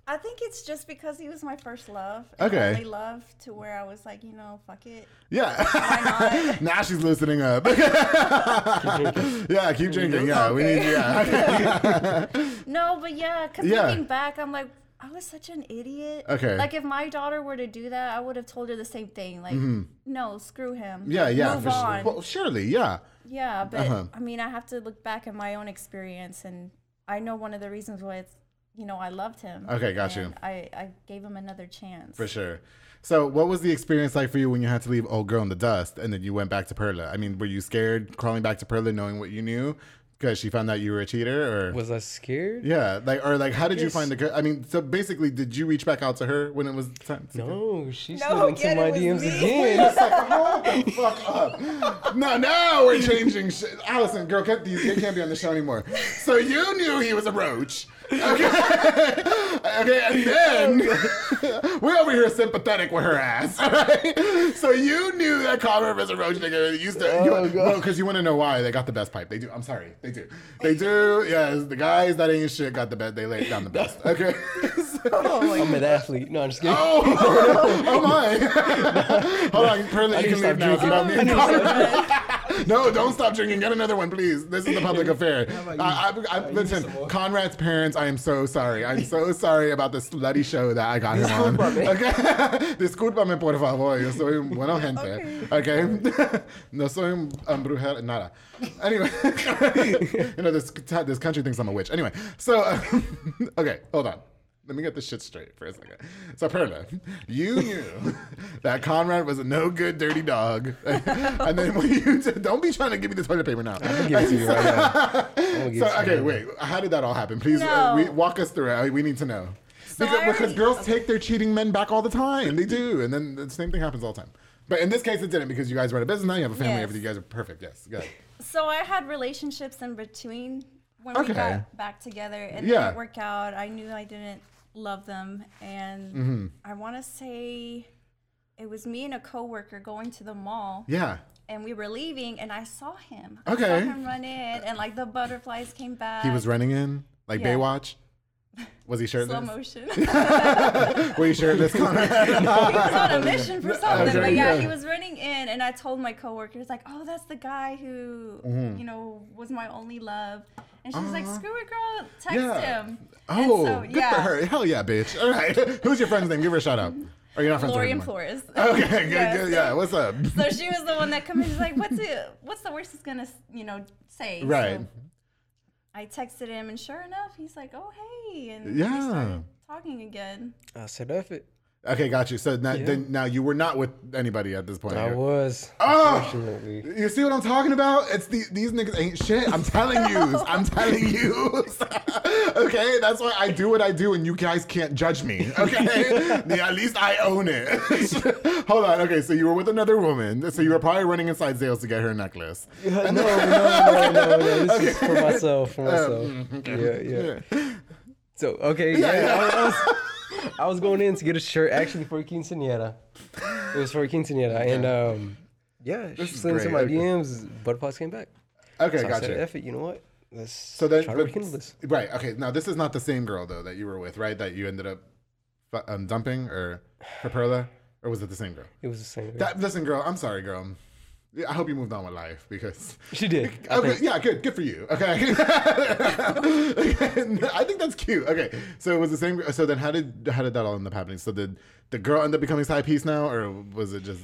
I think it's just because he was my first love. Okay. Only love to where I was like, you know, fuck it. Yeah. now she's loosening up. yeah, keep drinking. Yeah, we need. Yeah. No, but yeah, because Yeah. looking back, I'm like, I was such an idiot. Okay. Like if my daughter were to do that, I would have told her the same thing. Like, no, screw him. Mm-hmm. yeah, yeah. Move for sure. on. Well, surely, yeah. Yeah, but Uh-huh. I mean, I have to look back at my own experience, and I know one of the reasons why it's, you know, I loved him. Okay, got you. I, I gave him another chance. For sure. So, what was the experience like for you when you had to leave Old Girl in the Dust and then you went back to Perla? I mean, were you scared crawling back to Perla knowing what you knew because she found out you were a cheater, or Was I scared? yeah, like or like how did you find the? co- I mean, so basically, did you reach back out to her when it was time? To No, she No, slid into again, my it was DMs me. again. It's like, hold the fuck up. No, now we're changing shit. Allison, girl, get these. They can't be on the show anymore. So you knew he was a roach. Okay. okay, and then we're over here sympathetic with her ass. All right? So you knew that Conrad was a roach nigga. You used to, you, Oh, God. well, because you want to know why they got the best pipe. They do. I'm sorry, they do. They do. Yes, the guys that ain't shit got the best. They laid down the best. Okay. Oh I'm an athlete. No, I'm just kidding. Oh, oh my! Hold on, Pearly, I you need can leave now. It's drinking. about me. I need to no, don't stop drinking. Get another one, please. This is a public affair. you? I, I, listen. Conrad's parents. I am so sorry. I'm so sorry about the slutty show that I got him on. Okay, discúlpame por favor. Yo soy un bueno gente. Okay, no soy un un brujer nada. Anyway, you know this this country thinks I'm a witch. Anyway, so okay, hold on. Let me get this shit straight for a second. So, Perla, you knew that Conrad was a no good, dirty dog. and then when you said, don't be trying to give me the toilet paper now. I'll give it to you right now. I'm gonna give So, it okay, you. wait. How did that all happen? Please uh, we, walk us through it. We need to know. because, I because already- girls take their cheating men back all the time. They do. And then the same thing happens all the time. But in this case, it didn't because you guys run a business now. You have a family. Yes. Everything. You guys are perfect. Yes. Good. So I had relationships in between when Okay. we got back together, and Yeah. it didn't work out. I knew I didn't love them, and Mm-hmm. I want to say it was me and a coworker going to the mall, Yeah. and we were leaving, and I saw him. I Okay. saw him run in, and like the butterflies came back. He was running in like Yeah. Baywatch. Was he shirtless? slow motion. Were you shirtless, Conrad? he was on a mission for something. Okay, but yeah, yeah. he was running in, and I told my coworkers like, "Oh, that's the guy who Mm-hmm. you know was my only love." And she's like, "Screw it, girl. Text Uh-huh. Yeah. him." Oh, so, good yeah. for her. Hell yeah, bitch. All right. Who's your friend's name? Give her a shout out. Or you're not friends Lori with and her. Flores. Okay, good, Yeah, good. so- Yeah, what's up? So she was the one that come in. She's like, "What's it? What's the worst he's gonna, you know, say?" So Right. I texted him, and sure enough, he's like, "Oh, hey," and we Yeah. started talking again. I said F it. Okay, got you. So now, then, now you were not with anybody at this point. I here. was. Oh! You see what I'm talking about? It's the, these niggas ain't shit. I'm telling you. I'm telling you. okay, that's why I do what I do, and you guys can't judge me. Okay, yeah, at least I own it. Hold on. Okay, so you were with another woman. So you were probably running inside Zales to get her a necklace. no, no, no, no, no. This is for myself. For myself. mm, Yeah, yeah. So okay, yeah, yeah. I, I was, I was going in to get a shirt actually for quinceañera. It was for quinceañera, and um, yeah, she is slid into my. DMs. Butterflies came back. Okay, So I said, you. F it. You know what? Let's So then, try to but- rekindle this. right? Okay, now this is not the same girl though that you were with, right? That you ended up fu- um, dumping or for Perla, or was it the same girl? It was the same. Girl. That, listen, girl, I'm sorry, girl. I hope you moved on with life because. She did. Okay, yeah, good, good for you. Okay, I think that's cute. Okay, so it was the same. So then, how did how did that all end up happening? So did the girl end up becoming side piece now, or was it just?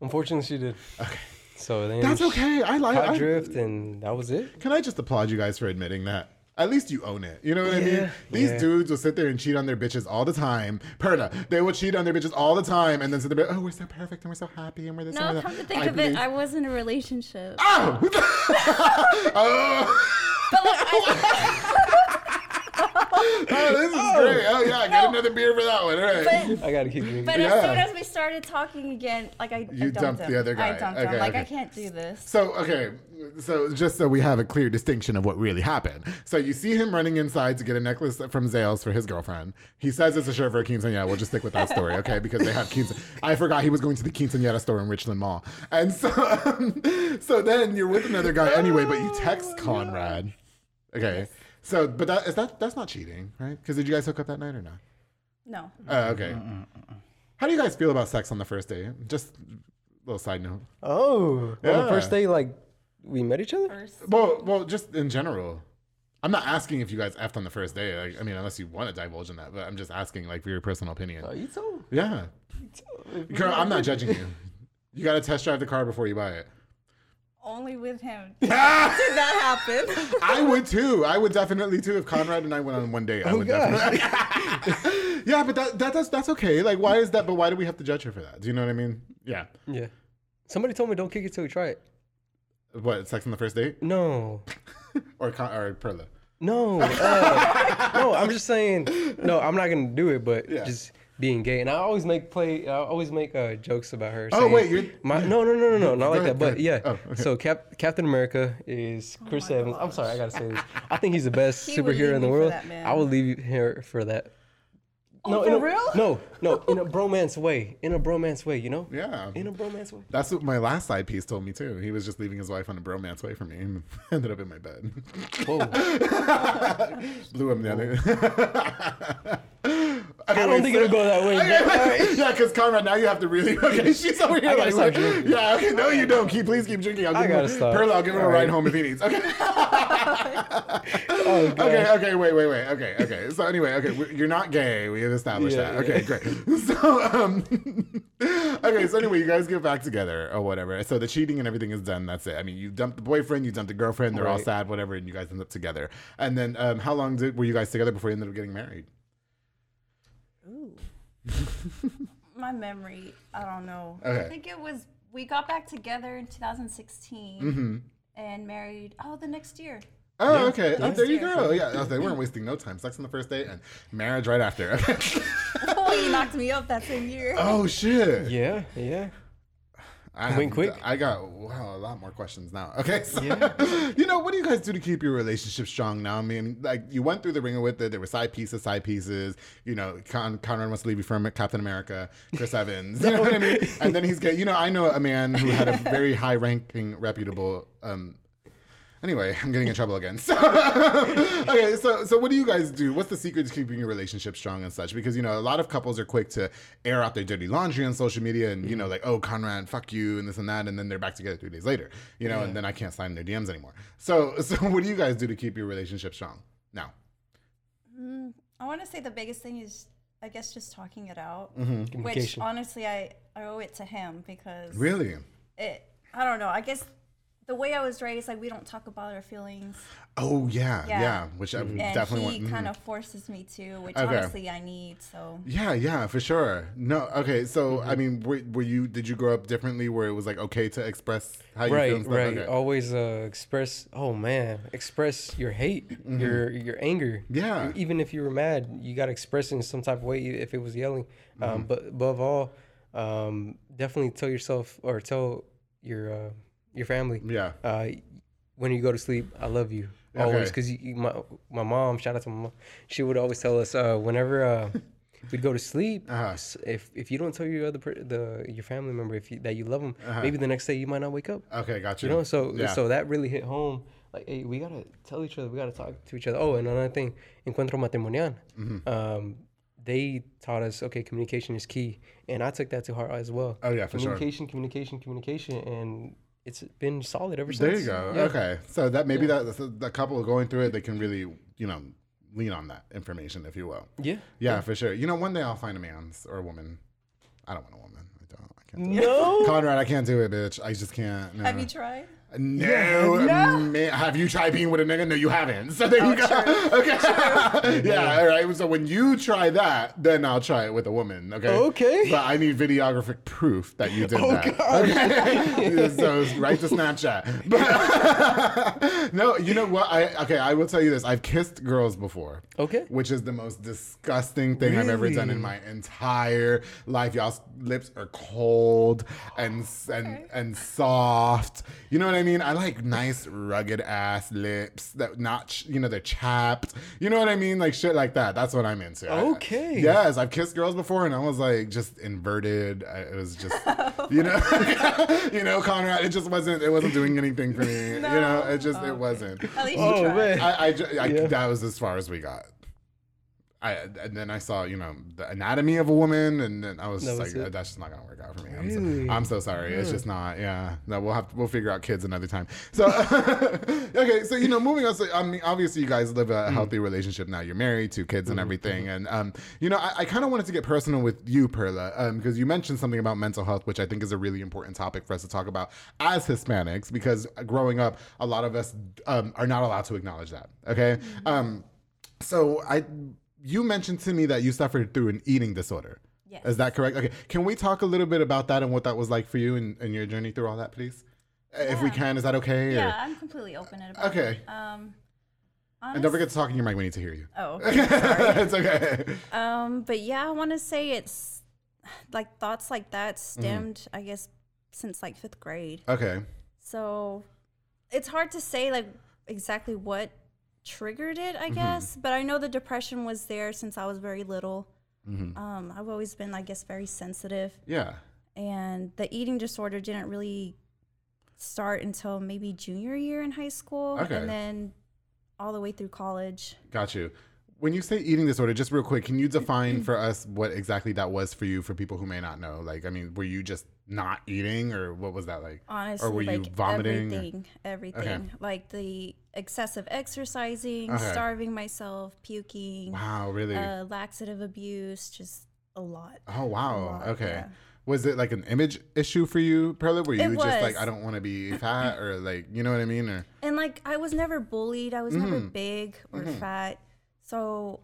Unfortunately, she did. Okay, So then that's okay. I like. I, drift, and that was it. can I just applaud you guys for admitting that? At least you own it. You know what I mean? These yeah. dudes will sit there and cheat on their bitches all the time. Perla, they will cheat on their bitches all the time and then sit there, oh, we're so perfect and we're so happy and we're this and No, we're come to that. think I of it, I was in a relationship. Oh! oh! But like, I, oh, Oh, this is oh. great. Oh, yeah, I get another beer for that one. All right. but I gotta keep drinking. but Yeah. as soon as we started talking again, like I, I You dumped, dumped him. the other guy. I dumped Okay, him. Like okay. I can't do this. So okay, so just so we have a clear distinction of what really happened. So you see him running inside to get a necklace from Zales for his girlfriend. He says it's a shirt for a quinceañera. We'll just stick with that story, okay? Because they have quince. I forgot he was going to the quinceañera store in Richland Mall, and so so then you're with another guy anyway, but you text oh, Conrad. Okay, so but that is that that's not cheating, right? Because did you guys hook up that night or not? No. Oh, okay. How do you guys feel about sex on the first day? Just a little side note. Oh, on the first day, like we met each other. First. Well, well, just in general. I'm not asking if you guys effed on the first day. Like, I mean, unless you want to divulge in that, but I'm just asking, like, for your personal opinion. Oh, you told. Yeah, You told. girl, I'm not judging you. You got to test drive the car before you buy it. Only with him did that happen. I would too. I would definitely too. If Conrad and I went on one day. I Oh, would gosh. definitely. yeah, but that, that that's that's okay. Like, why is that? But why do we have to judge her for that? Do you know what I mean? Yeah. Yeah. Somebody told me don't kick it till we try it. What sex on the first date No. or Con- or Perla? No, uh, no. I'm just saying. No, I'm not gonna do it. But Yeah. just being gay, and I always make play. I always make uh, jokes about her. Oh, wait, you're- my no, no, no, no, no, not like that. But yeah. Oh, okay. So Cap- Captain America is Chris my Evans. I'm sorry, I gotta say this. I think he's the best He superhero in the world. that. I would leave her for that. Oh, in a, real? No, no, in a bromance way. In a bromance way, you know. Yeah. In a bromance way. That's what my last side piece told me too. He was just leaving his wife on a bromance way from me and ended up in my bed. Whoa. Blew him the other. I don't think it'll go that way. but- all right. yeah, because Conrad, now you have to really. Okay, she's over here I like, gotta stop look- drinking. yeah. Okay, no, you don't. Keep, please keep drinking. I'll give I gotta a, stop. Perla, I'll give him a All ride home if he needs. Okay. Oh, okay, okay, wait, wait, wait. Okay, okay. So anyway, okay, you're not gay. We have established Yeah, that. Okay, great. So, um, okay, so anyway, you guys get back together or whatever. So the cheating and everything is done. That's it. I mean, you dumped the boyfriend, you dumped the girlfriend. They're all sad, whatever, and you guys end up together. And then, um, how long did were you guys together before you ended up getting married? Ooh. My memory, I don't know. Okay. I think it was we got back together in 2016 Mm-hmm. and married. Oh, the next year. Oh, okay. Oh, Next there you year. go. Yeah, oh, they weren't wasting no time. Sex on the first date and marriage right after. Oh, he knocked me up that same year. oh shit. Yeah, yeah. I Went quick. I got wow, a lot more questions now. Okay, so, Yeah. you know, what do you guys do to keep your relationship strong now? I mean, like you went through the ringer with it. There were side pieces, side pieces. You know, Con- Conrad wants to leave you from Captain America, Chris Evans. You know what I mean? And then he's get. You know, I know a man who had a very high-ranking, reputable. um Anyway, I'm getting in trouble again. So, okay, so so what do you guys do? What's the secret to keeping your relationship strong and such? Because you know, a lot of couples are quick to air out their dirty laundry on social media, and you know, like, oh, Conrad, fuck you, and this and that, and then they're back together three days later. You know, and then I can't sign their DMs anymore. So, so what do you guys do to keep your relationship strong now? Mm, I want to say the biggest thing is, I guess, just talking it out. Mm-hmm. Which honestly, I, I owe it to him because Really? it. I don't know. I guess the way I was raised, like we don't talk about our feelings, Oh yeah, yeah. Yeah. which I and definitely he want. mhm. kind of forces me to, which Okay. honestly I need. So Yeah, yeah, for sure. No, okay. So, Mm-hmm. I mean, were, were you? Did you grow up differently, where it was like okay to express how you feel right, stuff? right. Okay. Always uh, express. Oh man, express your hate, your your anger. Mm-hmm. Yeah. Even if you were mad, you gotta express it in some type of way. If it was yelling, Mm-hmm. um, but above all, um, definitely tell yourself or tell your uh, your family. Yeah. Uh, when you go to sleep, I love you always. Because my my mom, shout out to my mom, she would always tell us uh, whenever uh, we'd go to sleep, Uh-huh. if if you don't tell your other per- the your family member if you, that you love them, Uh-huh. maybe the next day you might not wake up. Okay, got you. You know, so yeah. so that really hit home. Like, hey, we gotta tell each other. We gotta talk to each other. Oh, and another thing, encuentro matrimonial. Mm-hmm. Um, they taught us okay, communication is key, and I took that to heart as well. Oh, yeah, for sure. communication, communication, communication, and it's been solid ever since. There you go. Yeah. Okay, so that maybe that so the couple going through it, they can really you know lean on that information, if you will. Yeah. Yeah, for sure. You know, one day I'll find a man or a woman. I don't want a woman. I don't. I can't. Do it. No. Conrad, I can't do it, bitch. I just can't. No. Have you tried? No, um, man. Have you tried being with a nigga? No, you haven't. So there you go. Okay. yeah. Mm-hmm. All right. So when you try that, then I'll try it with a woman. Okay. Okay. But I need videographic proof that you did Oh, that. God. Okay. so right to Snapchat. But no, you know what? I okay. I will tell you this. I've kissed girls before. Okay. Which is the most disgusting thing I've ever done in my entire life. Y'all's lips are cold and and and soft. You know what I mean? I like nice rugged ass lips that not ch- you know they're chapped. You know what I mean? Like shit like that. That's what I'm into. I- Okay. yes, I've kissed girls before and I was like just inverted. I, it was just you know you know Conrad. It just wasn't. It wasn't doing anything for me. You know, it just it wasn't. At least you Oh tried. man. I, I, ju- I- Yeah. that was as far as we got. I and then I saw you know the anatomy of a woman, and then I was That was like, it? that's just not gonna work out for me. I'm, so, I'm so sorry. It's just not. Yeah, no, we'll have to, we'll figure out kids another time. So okay, so you know, moving on. So I mean, obviously, you guys live Mm. a healthy relationship now. You're married, two kids, and everything. And um, you know, I, I kind of wanted to get personal with you, Perla, um, because you mentioned something about mental health, which I think is a really important topic for us to talk about as Hispanics, because growing up, a lot of us um, are not allowed to acknowledge that. Okay. Um, so I, you mentioned to me that you suffered through an eating disorder. Yes. Is that correct? Okay. Can we talk a little bit about that and what that was like for you and, and your journey through all that, please? Uh, If we can, is that okay? Yeah, Or- I'm completely open about Okay. it. Um, And don't forget to talk in your mic. We need to hear you. Oh, okay, it's okay. um, but yeah, I want to say it's like thoughts like that Mm-hmm. stemmed, I guess, since like fifth grade. Okay. So it's hard to say like exactly what triggered it, Mm-hmm. I guess. But I know the depression was there since I was very little. Mm-hmm. Um, I've always been, I guess, very sensitive, Yeah. and the eating disorder didn't really start until maybe junior year in high school, Okay. and then all the way through college. Got you. When you say eating disorder, just real quick, can you define for us what exactly that was for you for people who may not know? Like, I mean, were you just not eating or what was that like? Honestly, or were you like vomiting? or- everything, everything, like the excessive exercising, Okay. starving myself, puking, Wow, really? uh, laxative abuse, just a lot. oh, wow. lot, okay. yeah. Was it like an image issue for you, Perla? Were you It just like. I don't want to be fat or like, you know what I mean? Or And like I was never bullied. I was never Mm-hmm. big or fat. So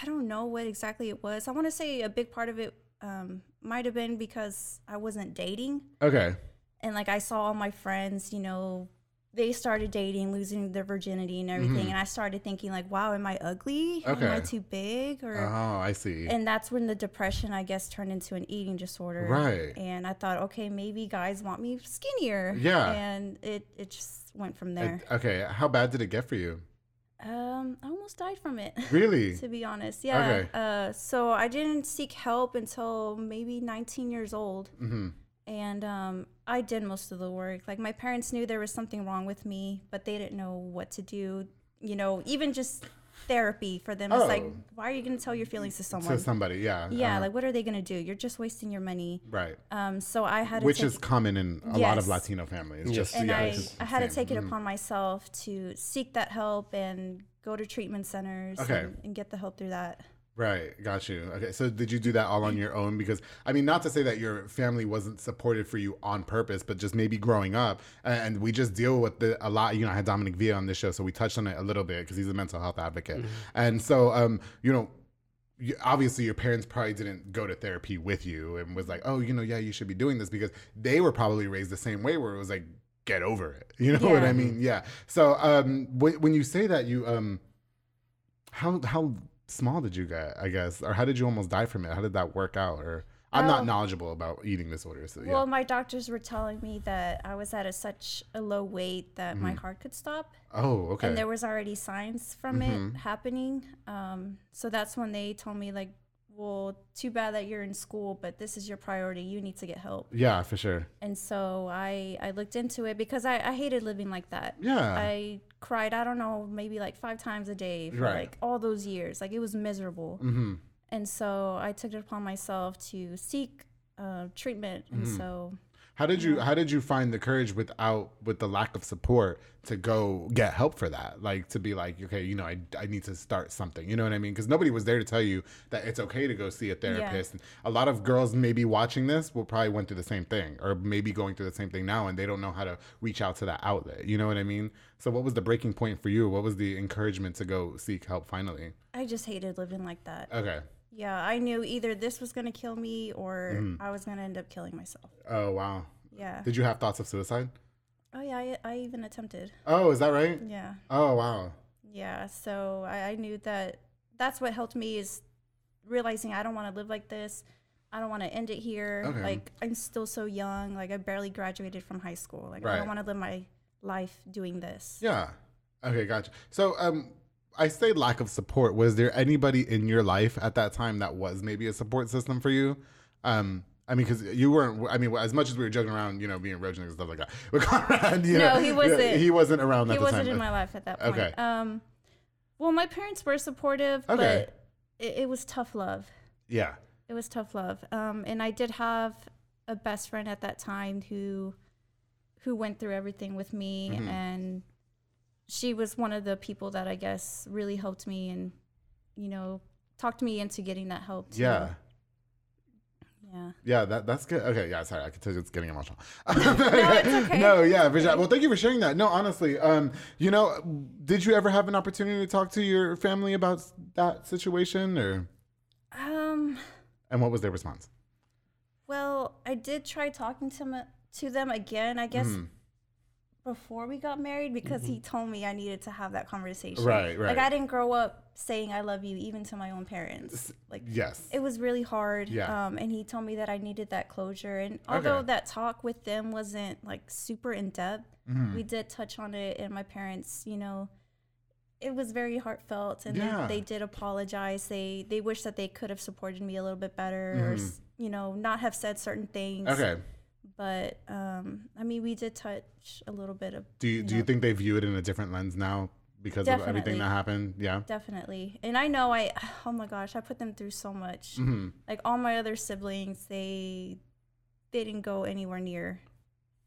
I don't know what exactly it was. I want to say a big part of it um, might have been because I wasn't dating. okay. And like I saw all my friends, you know, they started dating, losing their virginity and everything. And I started thinking like, wow, am I ugly? Am I Mm-hmm. Too big? Or Oh, I see. and that's when the depression, I guess, turned into an eating disorder. Right. And I thought, okay, maybe guys want me skinnier. Yeah. And it it just went from there. It- okay. How bad did it get for you? Um, I almost died from it. Really? to be honest, yeah. Okay. Uh, so I didn't seek help until maybe 19 years old, mm-hmm. and um, I did most of the work. Like my parents knew there was something wrong with me, but they didn't know what to do. You know, even just therapy for them. It's like, Oh. why are you going to tell your feelings to someone? To somebody, yeah. yeah, uh-huh. like what are they going to do? You're just wasting your money. right. Um, so I had to Which take, is common in a lot of Latino families. Yes. Just and yeah, I, it's I had to take it Mhm. upon myself to seek that help and go to treatment centers Okay. and, and get the help through that. Right, got you. Okay, so did you do that all on your own? Because I mean, not to say that your family wasn't supported for you on purpose, but just maybe growing up, and we just deal with the, a lot. You know, I had Dominic Villa on this show, so we touched on it a little bit because he's a mental health advocate, and so um, you know. Obviously, your parents probably didn't go to therapy with you and was like, "Oh, you know, yeah, you should be doing this," because they were probably raised the same way, where it was like, "Get over it," you know what I mean? Yeah. So, um, when, when you say that, you um, how how small did you get? I guess, or how did you almost die from it? How did that work out? Or I'm not knowledgeable about eating disorders. So yeah. Well, my doctors were telling me that I was at a, such a low weight that my heart could stop, oh, okay. and there was already signs from it happening. Um, so that's when they told me like, "Well, too bad that you're in school, but this is your priority. You need to get help." yeah, for sure. And so I I looked into it because I, I hated living like that. Yeah. I cried. I don't know, maybe like five times a day for Right. like all those years. Like it was miserable. Mm-hmm. And so I took it upon myself to seek uh, treatment. And Mm-hmm. so How did you how did you find the courage without with the lack of support to go get help for that? Like to be like, okay, you know, I, I need to start something. You know what I mean? Because nobody was there to tell you that it's okay to go see a therapist. And a lot of girls maybe watching this will probably went through the same thing or maybe going through the same thing now and they don't know how to reach out to that outlet. You know what I mean? So what was the breaking point for you? What was the encouragement to go seek help finally? I just hated living like that. Okay. Yeah, I knew either this was gonna kill me or I was gonna end up killing myself. Oh wow. Yeah. Did you have thoughts of suicide? Oh yeah, I, I even attempted. Oh, is that right? Yeah. Oh wow. Yeah. So I, I knew that that's what helped me is realizing I don't want to live like this. I don't want to end it here. Okay. Like I'm still so young. Like I barely graduated from high school. Like I don't want to live my life doing this. Yeah. Okay, gotcha. So, um, I say lack of support. Was there anybody in your life at that time that was maybe a support system for you? Um, I mean, because you weren't. I mean, as much as we were joking around, you know, being roaching and stuff like that. With Conrad, you No, know, he wasn't- he wasn't around He wasn't time. in my life at that point. Okay. Um, well, my parents were supportive, Okay. but it, it was tough love. yeah. It was tough love. Um, and I did have a best friend at that time who who went through everything with me Mm-hmm. and she was one of the people that I guess really helped me and you know talked me into getting that help too. Yeah. Yeah. Yeah, that that's good. Okay, yeah, sorry, I can tell you it's getting emotional. no, it's okay. No, yeah. Well, thank you for sharing that. No, honestly, um, you know, did you ever have an opportunity to talk to your family about that situation, or Um and what was their response? well, I did try talking to them to them again, I guess Mm-hmm. Before we got married because he told me I needed to have that conversation. Right, right. Like I didn't grow up saying I love you even to my own parents. Like Yes. it was really hard. Yeah. Um, and he told me that I needed that closure. And although Okay. that talk with them wasn't like super in depth, Mm-hmm. we did touch on it. And my parents, you know, it was very heartfelt. And Yeah. they, they did apologize. They they wish that they could have supported me a little bit better, or you know, not have said certain things. Mm-hmm. Okay. But um, I mean, we did touch a little bit of. Do you do you think they view it in a different lens now because of everything that happened? Yeah. Definitely. And I know I oh my gosh, I put them through so much. Mm-hmm. Like all my other siblings, they they didn't go anywhere near,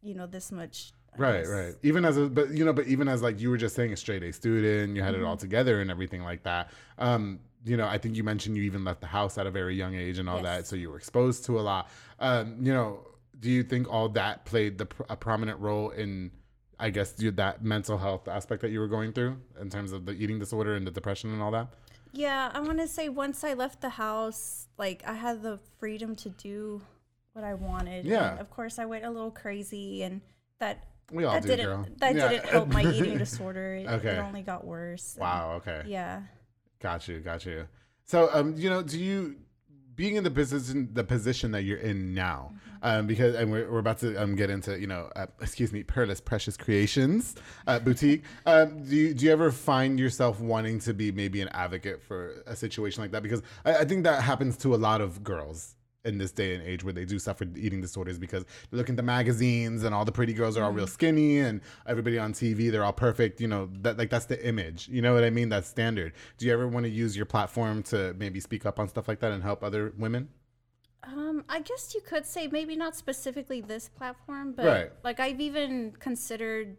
you know, this much. I Right, guess. right. Even as a, but you know, but even as like you were just saying, a straight A student, you had it all together and everything like that. Um, you know, I think you mentioned you even left the house at a very young age and all that, so you were exposed to a lot. Um, you know, do you think all that played the a prominent role in, I guess, that mental health aspect that you were going through in terms of the eating disorder and the depression and all that? Yeah, I want to say once I left the house, like I had the freedom to do what I wanted. Yeah. And of course, I went a little crazy, and that We all that do, didn't girl. that Yeah. didn't help my eating disorder. It, Okay. it only got worse. Wow. Okay. Yeah. Got you, got you. So, um, you know, do you being in the position the position that you're in now, um, because and we're, we're about to um get into you know, uh, excuse me, Perla's Precious Creations uh, boutique. Um, do you do you ever find yourself wanting to be maybe an advocate for a situation like that? Because I, I think that happens to a lot of girls in this day and age where they do suffer eating disorders because they look at the magazines and all the pretty girls are all real skinny and everybody on TV they're all perfect you know that like that's the image. You know what I mean? That's standard. Do you ever want to use your platform to maybe speak up on stuff like that and help other women Um, I guess you could say maybe not specifically this platform, but Right. like I've even considered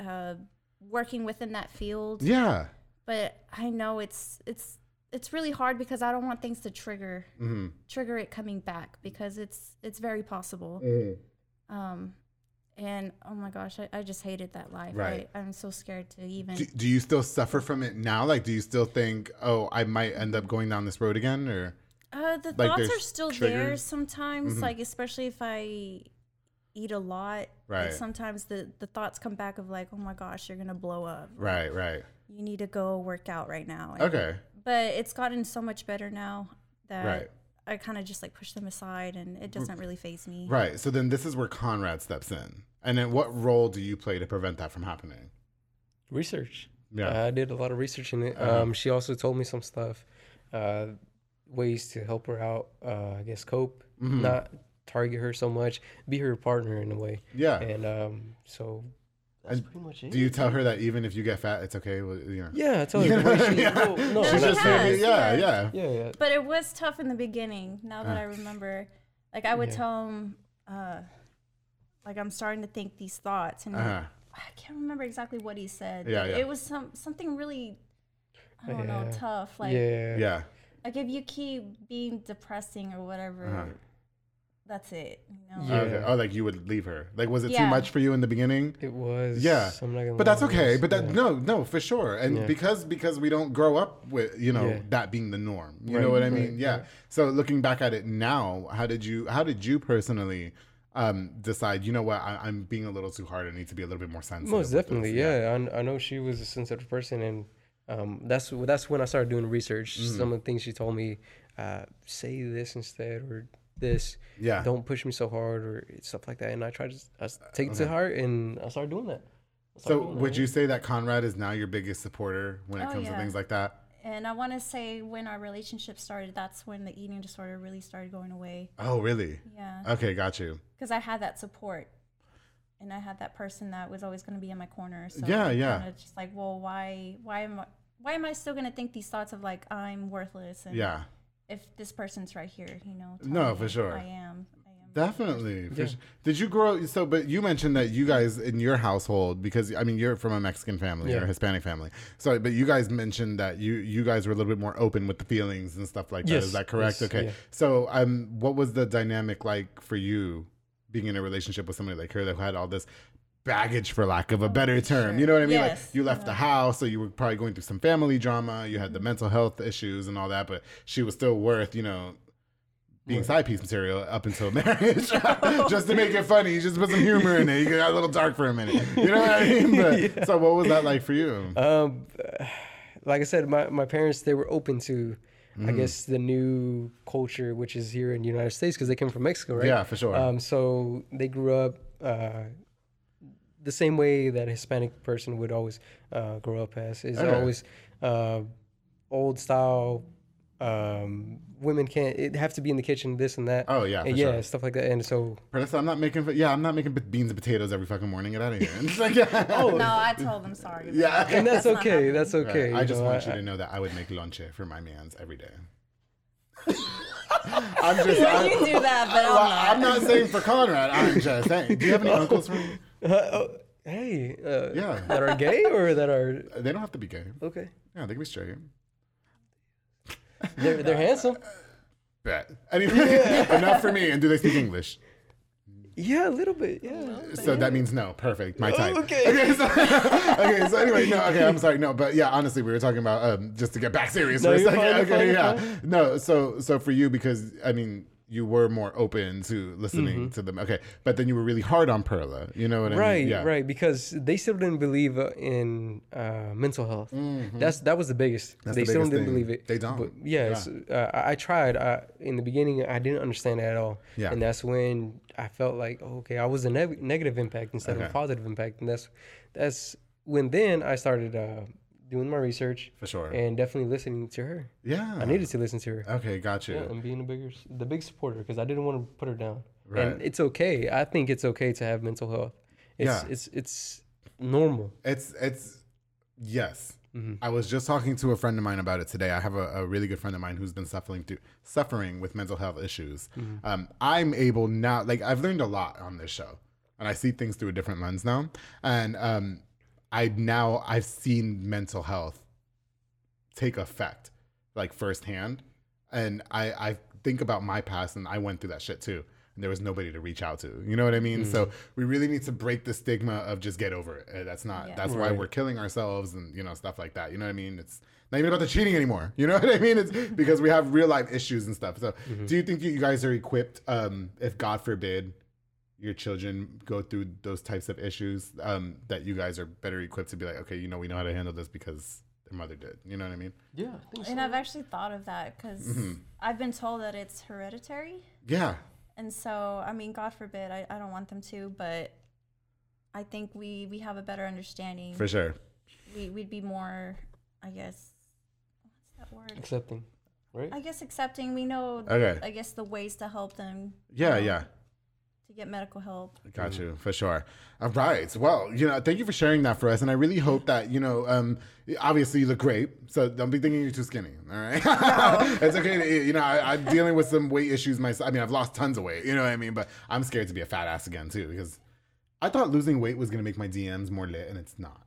uh, working within that field. yeah But I know it's it's it's really hard because I don't want things to trigger mm-hmm. trigger it coming back because it's it's very possible. Mm-hmm. Um, and oh my gosh, I, I just hated that life. Right. I, I'm so scared to even. do, do you still suffer from it now like do you still think oh I might end up going down this road again or Uh, the Like, thoughts are still there triggers? sometimes, Mhm. like especially if I eat a lot. Right. Like sometimes the the thoughts come back of like, oh my gosh, you're gonna blow up. right right You need to go work out right now. And- okay But it's gotten so much better now that Right. I kind of just like push them aside, and it doesn't really phase me. right so then this is where Conrad steps in and then what role do you play to prevent that from happening Research. Yeah. I did a lot of research in it. Uh-huh. Um, she also told me some stuff, uh, ways to help her out. Uh, I guess cope, Mm-hmm. not target her so much, be her partner in a way. yeah And um, so that's And pretty much it. Do you tell her that even if you get fat, it's okay? Well, you know. Yeah, I told her. the she, Yeah. well, no, No, She's she just has. yeah, yeah. yeah, Yeah, yeah. But it was tough in the beginning. Now that Uh. I remember, like I would Yeah. tell him, uh, like I'm starting to think these thoughts, and Uh-huh. I can't remember exactly what he said. Yeah, yeah. It was some something really, I don't know, tough. Like, yeah. Yeah. Like if you keep being depressing or whatever, Uh-huh. that's it. You know? Yeah. Okay. Oh, like you would leave her. Like, was it too much for you in the beginning? It was. Yeah, I'm not gonna but that's okay. But that yeah. no, no, for sure. And Yeah. because because we don't grow up with you know Yeah. that being the norm. You know what I right, mean? Yeah. So looking back at it now, how did you how did you personally um, decide? You know what? I, I'm being a little too hard. I need to be a little bit more sensitive. Most definitely, this. yeah. I, I know she was a sensitive person, and um, that's that's when I started doing research. Mm-hmm. Some of the things she told me, uh, say this instead or this. Yeah. Don't push me so hard or stuff like that. And I tried to I s- take it to heart, and I started doing that. I started So doing would yeah. you say that Conrad is now your biggest supporter when it Oh, comes to things like that? And I want to say when our relationship started, that's when the eating disorder really started going away. Oh, really? Yeah, Okay, got you. because I had that support, and I had that person that was always going to be in my corner. So Yeah, yeah. kinda Just like, well, why, why am I, why am I still going to think these thoughts of like I'm worthless? And Yeah. If this person's right here, you know. No, for me sure. I am. I am. Definitely. Yeah. su- Did you grow so but you mentioned that you guys in your household because I mean you're from a Mexican family or a Hispanic family. So but you guys mentioned that you you guys were a little bit more open with the feelings and stuff like that. Is Yes, that correct? yes, okay. yeah. So um what was the dynamic like for you being in a relationship with somebody like her that had all this baggage for lack of a better term. sure. You know what I mean? Like you left the house, so you were probably going through some family drama, you had the mental health issues and all that, but she was still worth, you know, being side piece material up until marriage, just to make it funny. You just put some humor in it. You got a little dark for a minute. You know what I mean? But so, what was that like for you? Um, like I said, my, my parents they were open to, Mm-hmm. I guess, the new culture which is here in the United States because they came from Mexico, right? Yeah, for sure. Um, so they grew up uh, the same way that a Hispanic person would always uh, grow up as. Is Okay. always uh, old style. Um, women can't it have to be in the kitchen, this and that. Oh, yeah, and for yeah, sure. stuff like that. And so I'm not making. Yeah, I'm not making beans and potatoes every fucking morning. Get out of here. It's like, yeah. Oh, No, I told them sorry. Yeah. and that's That's okay. happening. That's Right. okay. I just know, want you to know that I would make lonche for my man's every day. I'm just. I'm, you do that, but I'm well, not. I'm not saying for Conrad. I'm just saying. Do you have any uncles from? Uh, oh, hey, uh, Yeah. that are gay or that are They don't have to be gay. okay. Yeah, they can be straight. They're they're handsome. Bet. Anyway, enough for me. And do they speak English? Yeah, a little bit. Yeah. So that means no. Perfect. My type. okay. Okay. So, okay. So anyway, no. Okay. I'm sorry. No. But yeah. Honestly, we were talking about um, just to get back serious No, for a second. fine, okay. fine, yeah. fine. No. So so for you because I mean you were more open to listening Mm-hmm. to them. Okay. But then you were really hard on Perla. You know what I Right, mean? Yeah. right, because they still didn't believe uh, in uh, mental health. That's that was the biggest. Mm-hmm. That's they the still didn't thing. believe it. They don't. But yes, Uh, I, tried. I, in the beginning, I didn't understand it at all. Yeah. and that's when I felt like, oh, okay, I was a neg- negative impact instead of a positive impact, and that's that's when then I started uh, doing my research For sure. and definitely listening to her. yeah. I needed to listen to her. Okay. Got you. Yeah, and being a bigger, the big supporter because I didn't want to put her down. Right. And it's okay. I think it's okay to have mental health. It's Yeah. it's it's normal. It's it's yes. Mm-hmm. I was just talking to a friend of mine about it today. I have a, a really good friend of mine who's been suffering through suffering with mental health issues. Mm-hmm. Um, I'm able now, like I've learned a lot on this show, and I see things through a different lens now. And um, I now I've seen mental health take effect, like firsthand. And I I think about my past, and I went through that shit too. And there was nobody to reach out to. You know what I mean? So we really need to break the stigma of just get over it. Uh, That's not. Yeah. That's why we're killing ourselves and you know stuff like that. You know what I mean? It's not even about the cheating anymore. You know what I mean? It's because we have real life issues and stuff. So do you think you you guys are equipped? Um, if God forbid your children go through those types of issues, um, that you guys are better equipped to be like, okay, you know, we know how to handle this because their mother did. You know what I mean? Yeah, I think And I've actually thought of that because Mm-hmm. I've been told that it's hereditary. Yeah. And so, I mean, God forbid, I, I don't want them to, but I think we, we have a better understanding. For sure. we, we'd be more, I guess, what's that word? accepting, right? I guess accepting. We know, Okay. I guess, the ways to help them. Yeah, you know, yeah. To get medical help. Got you for sure. All right. Well, you know, thank you for sharing that for us, and I really hope that you know. Um, obviously, you look great, so don't be thinking you're too skinny. All right, it's okay. To, you know, I, I'm dealing with some weight issues myself. I mean, I've lost tons of weight. You know what I mean? But I'm scared to be a fat ass again too, because I thought losing weight was gonna make my DMs more lit, and it's not.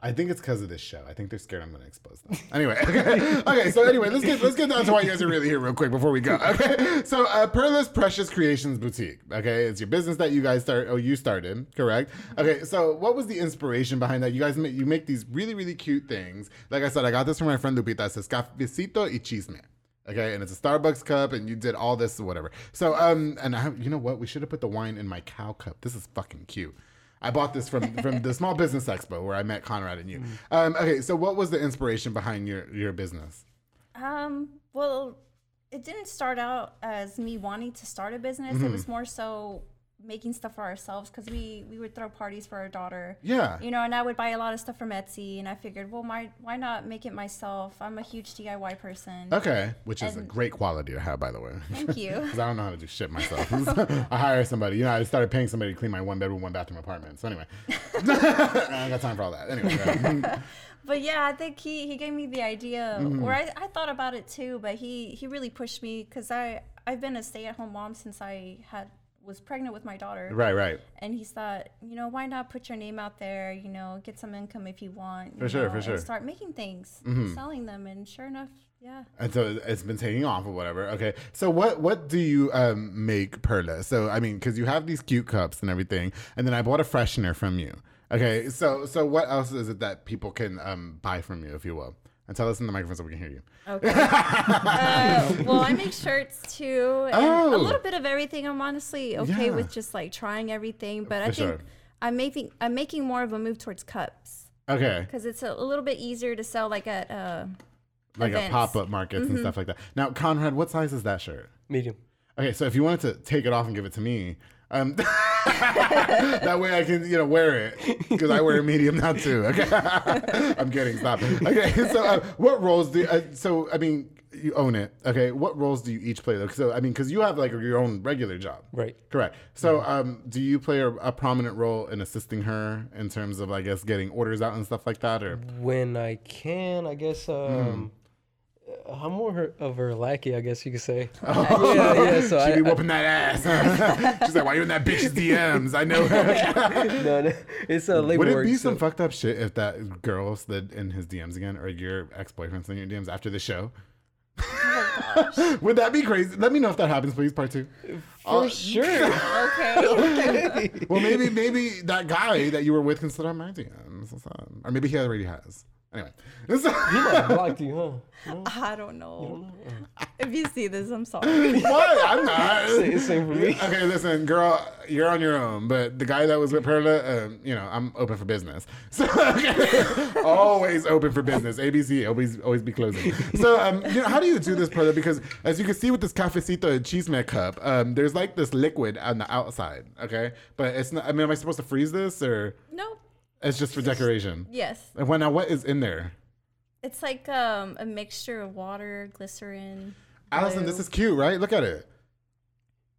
I think it's because of this show. I think they're scared I'm going to expose them. Anyway, okay, okay. So anyway, let's get let's get down to why you guys are really here real quick before we go. Okay, so uh, Perla's Precious Creations Boutique. Okay, it's your business that you guys start. Oh, you started, correct? Okay, so what was the inspiration behind that? You guys make you make these really really cute things. Like I said, I got this from my friend Lupita. It says cafecito y chisme. Okay, and it's a Starbucks cup, and you did all this, whatever. So, um, and I, you know what? We should have put the wine in my cow cup. This is fucking cute. I bought this from from the Small Business Expo where I met Conrad and you. Um, okay, so what was the inspiration behind your your business? Um, well, it didn't start out as me wanting to start a business. It Mm-hmm. was more so making stuff for ourselves because we we would throw parties for our daughter. Yeah. You know, and I would buy a lot of stuff from Etsy, and I figured, well, my why not make it myself? I'm a huge DIY person. Okay, which is a great quality to have, by the way. Thank you. Because I don't know how to do shit myself. I hire somebody. You know, I started paying somebody to clean my one bedroom, one bathroom apartment. So anyway, I got time for all that. Anyway, right. But yeah, I think he, he gave me the idea, Mm-hmm. or I, I thought about it too. But he, he really pushed me because I I've been a stay at home mom since I had was pregnant with my daughter. right, right. And he thought, you know, why not put your name out there? You know, get some income if you want. you For sure, know, for sure. Mm-hmm. start making things, selling them, and sure enough, yeah. And so it's been taking off or whatever. Okay. So what what do you um make Perla? So I mean, because you have these cute cups and everything, and then I bought a freshener from you. Okay. So so what else is it that people can um buy from you, if you will? And tell us in the microphone so we can hear you. Okay. uh, well, I make shirts too, and Oh. a little bit of everything. I'm honestly okay Yeah. with just like trying everything, but I think sure. I'm making I'm making more of a move towards cups Okay. because it's a, a little bit easier to sell like at uh, Like events. a pop up markets and stuff like that. Now, Conrad, what size is that shirt? Medium. Okay, so if you wanted to take it off and give it to me, um, that way I can, you know, wear it because I wear a medium now too. Okay, I'm kidding. Stop. Okay, so uh, what roles do? Uh, so I mean, you own it. Okay, what roles do you each play though? So I mean, because you have like your own regular job. Right. Correct. So, um, do you play a, a prominent role in assisting her in terms of, I guess, getting orders out and stuff like that, or? When I can, I guess. Um, I'm more her, of her lackey, I guess you could say. yeah, yeah. So She I, be I, whooping that ass. She's like, "Why you in that bitch's DMs?" I know. no, no, it's a labor Would it work, be so- some fucked up shit if that girl slid in his DMs again, or your ex boyfriend slid in your DMs after the show? Would that be crazy? Let me know if that happens, please. Part two. For uh, sure. okay. Well, maybe maybe that guy that you were with can slid on my DMs, or maybe he already has. Anyway, he might have blocked you, huh? No? I don't know. If you see this, I'm sorry. what? I'm not. Same, same for me. Okay, listen, girl, you're on your own. But the guy that was with Perla, um, you know, I'm open for business. So okay. always open for business. ABC always always be closing. So um, you know, how do you do this, Perla? Because as you can see with this cafecito and chisme cup, um, there's like this liquid on the outside. Okay, but it's not. I mean, am I supposed to freeze this or nope. It's just for decoration? Yes. And when now, what is in there? It's like um, a mixture of water, glycerin. Allison, this is cute, right? Look at it.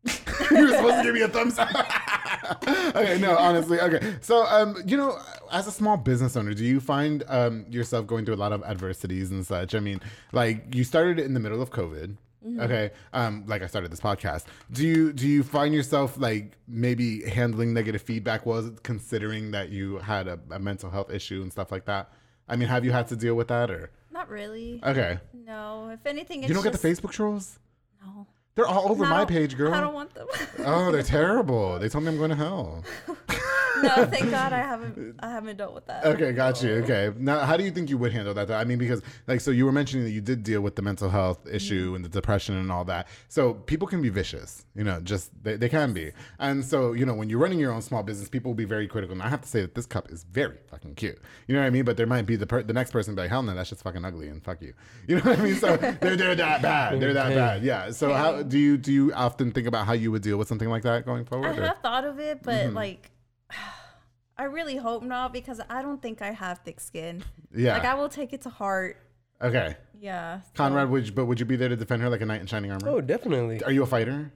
you were supposed to give me a thumbs up. okay, no, honestly, okay. So, um, you know, as a small business owner, do you find um yourself going through a lot of adversities and such? I mean, like you started in the middle of COVID. Okay, um, like I started this podcast. Do you do you find yourself like maybe handling negative feedback? Was considering that you had a, a mental health issue and stuff like that? I mean, have you had to deal with that or? Not really. Okay, No. If anything, it's you don't get the Facebook trolls. No. They're all over I my page, girl. I don't want them. Oh, they're terrible. They told me I'm going to hell. no, thank God I haven't. I haven't dealt with that. Okay, got you. Okay. Now, how do you think you would handle that? Though? I mean, because like, so you were mentioning that you did deal with the mental health issue and the depression and all that. So people can be vicious, you know, just they, they can be. And so, you know, when you're running your own small business, people will be very critical. And I have to say that this cup is very fucking cute. You know what I mean? But there might be the per- the next person be like, hell no, that's just fucking ugly and fuck you. You know what I mean? So they're they're that bad. They're that bad. Yeah. So how do you do you often think about how you would deal with something like that going I forward? or- have thought of it, but Mm-hmm. like, I really hope not because I don't think I have thick skin. Yeah. Like I will take it to heart. Okay. Yeah. so- Conrad, would you, but would you be there to defend her like a knight in shining armor? Oh, definitely. Are you a fighter?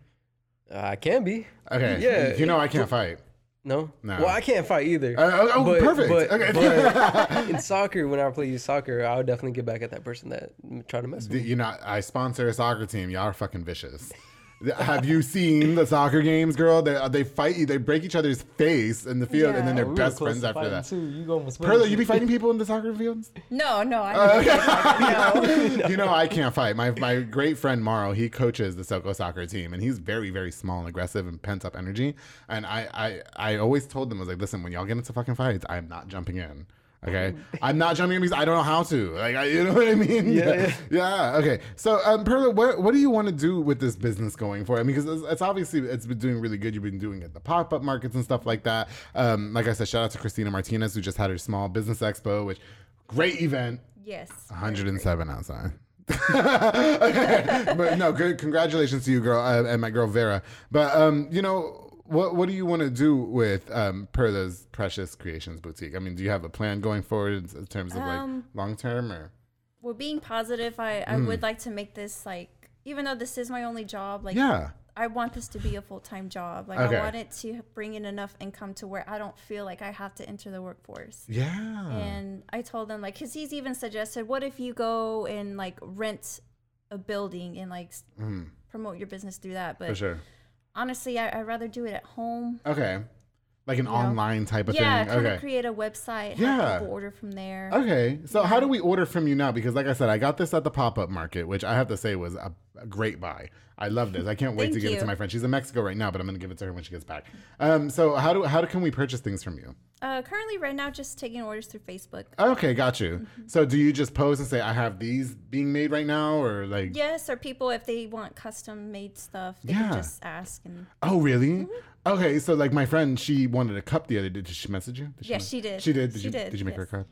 I can be. Okay. Yeah. You know I can't fight. No. No. Well, I can't fight either. Uh, oh, oh, But- perfect. but- okay. but in soccer, when I play soccer, I would definitely get back at that person that m- tried to mess with me. you know, I sponsor a soccer team. Y'all are fucking vicious. Have you seen the soccer games, girl? They uh, they fight you. They break each other's face in the field, and then they're We best friends after that. Too. You almost. Perla, you be fighting people in the soccer fields? No, no, I Uh, don't. no. you know, I can't fight. My my great friend Maro, he coaches the Soko soccer team, and he's very very small and aggressive and pent up energy. And I I I always told them I was like, listen, when y'all get into fucking fights, I'm not jumping in. Okay, I'm not jumping in because I don't know how to. Like, I, you know what I mean? Yeah, yeah. yeah. Okay. So, um, Perla, what what do you want to do with this business going forward? I mean, because it's, it's obviously it's been doing really good. You've been doing it the pop up markets and stuff like that. Um, like I said, shout out to Christina Martinez who just had her small business expo, which great event. Yes. 107 outside. Okay. But no, good. Congratulations to you, girl, uh, and my girl Vera. But um, you know, what what do you want to do with um Perla's Precious Creations boutique? I mean, do you have a plan going forward in terms of like Um, long term or? Well, being positive, I, I Mm. would like to make this like, even though this is my only job, like, Yeah. I want this to be a full time job. Like, Okay. I want it to bring in enough income to where I don't feel like I have to enter the workforce. Yeah. And I told him like, because he's even suggested, what if you go and like rent a building and like Mhm. promote your business through that? For But sure. Honestly, I, I'd rather do it at home. Okay. Like an know? online type of yeah, thing. Yeah, okay. create a website, Yeah. order from there. Okay, so how do we order from you now? Because like I said, I got this at the pop up market, which I have to say was a, a great buy. I love this. I can't wait to give it to my friend. She's in Mexico right now, but I'm gonna give it to her when she gets back. Um, so how do how do, can we purchase things from you? Uh, currently, right now, just taking orders through Facebook. Okay, got you. Mm-hmm. So do you just post and say I have these being made right now, or like? Yes, or people if they want custom made stuff, they Yeah. can just ask and Oh, really? Mm-hmm. Okay, so like my friend, she wanted a cup the other day. Did she message you? Did Yes, mes- she did. She did. Did She you? did, Did you make her a yes. cup?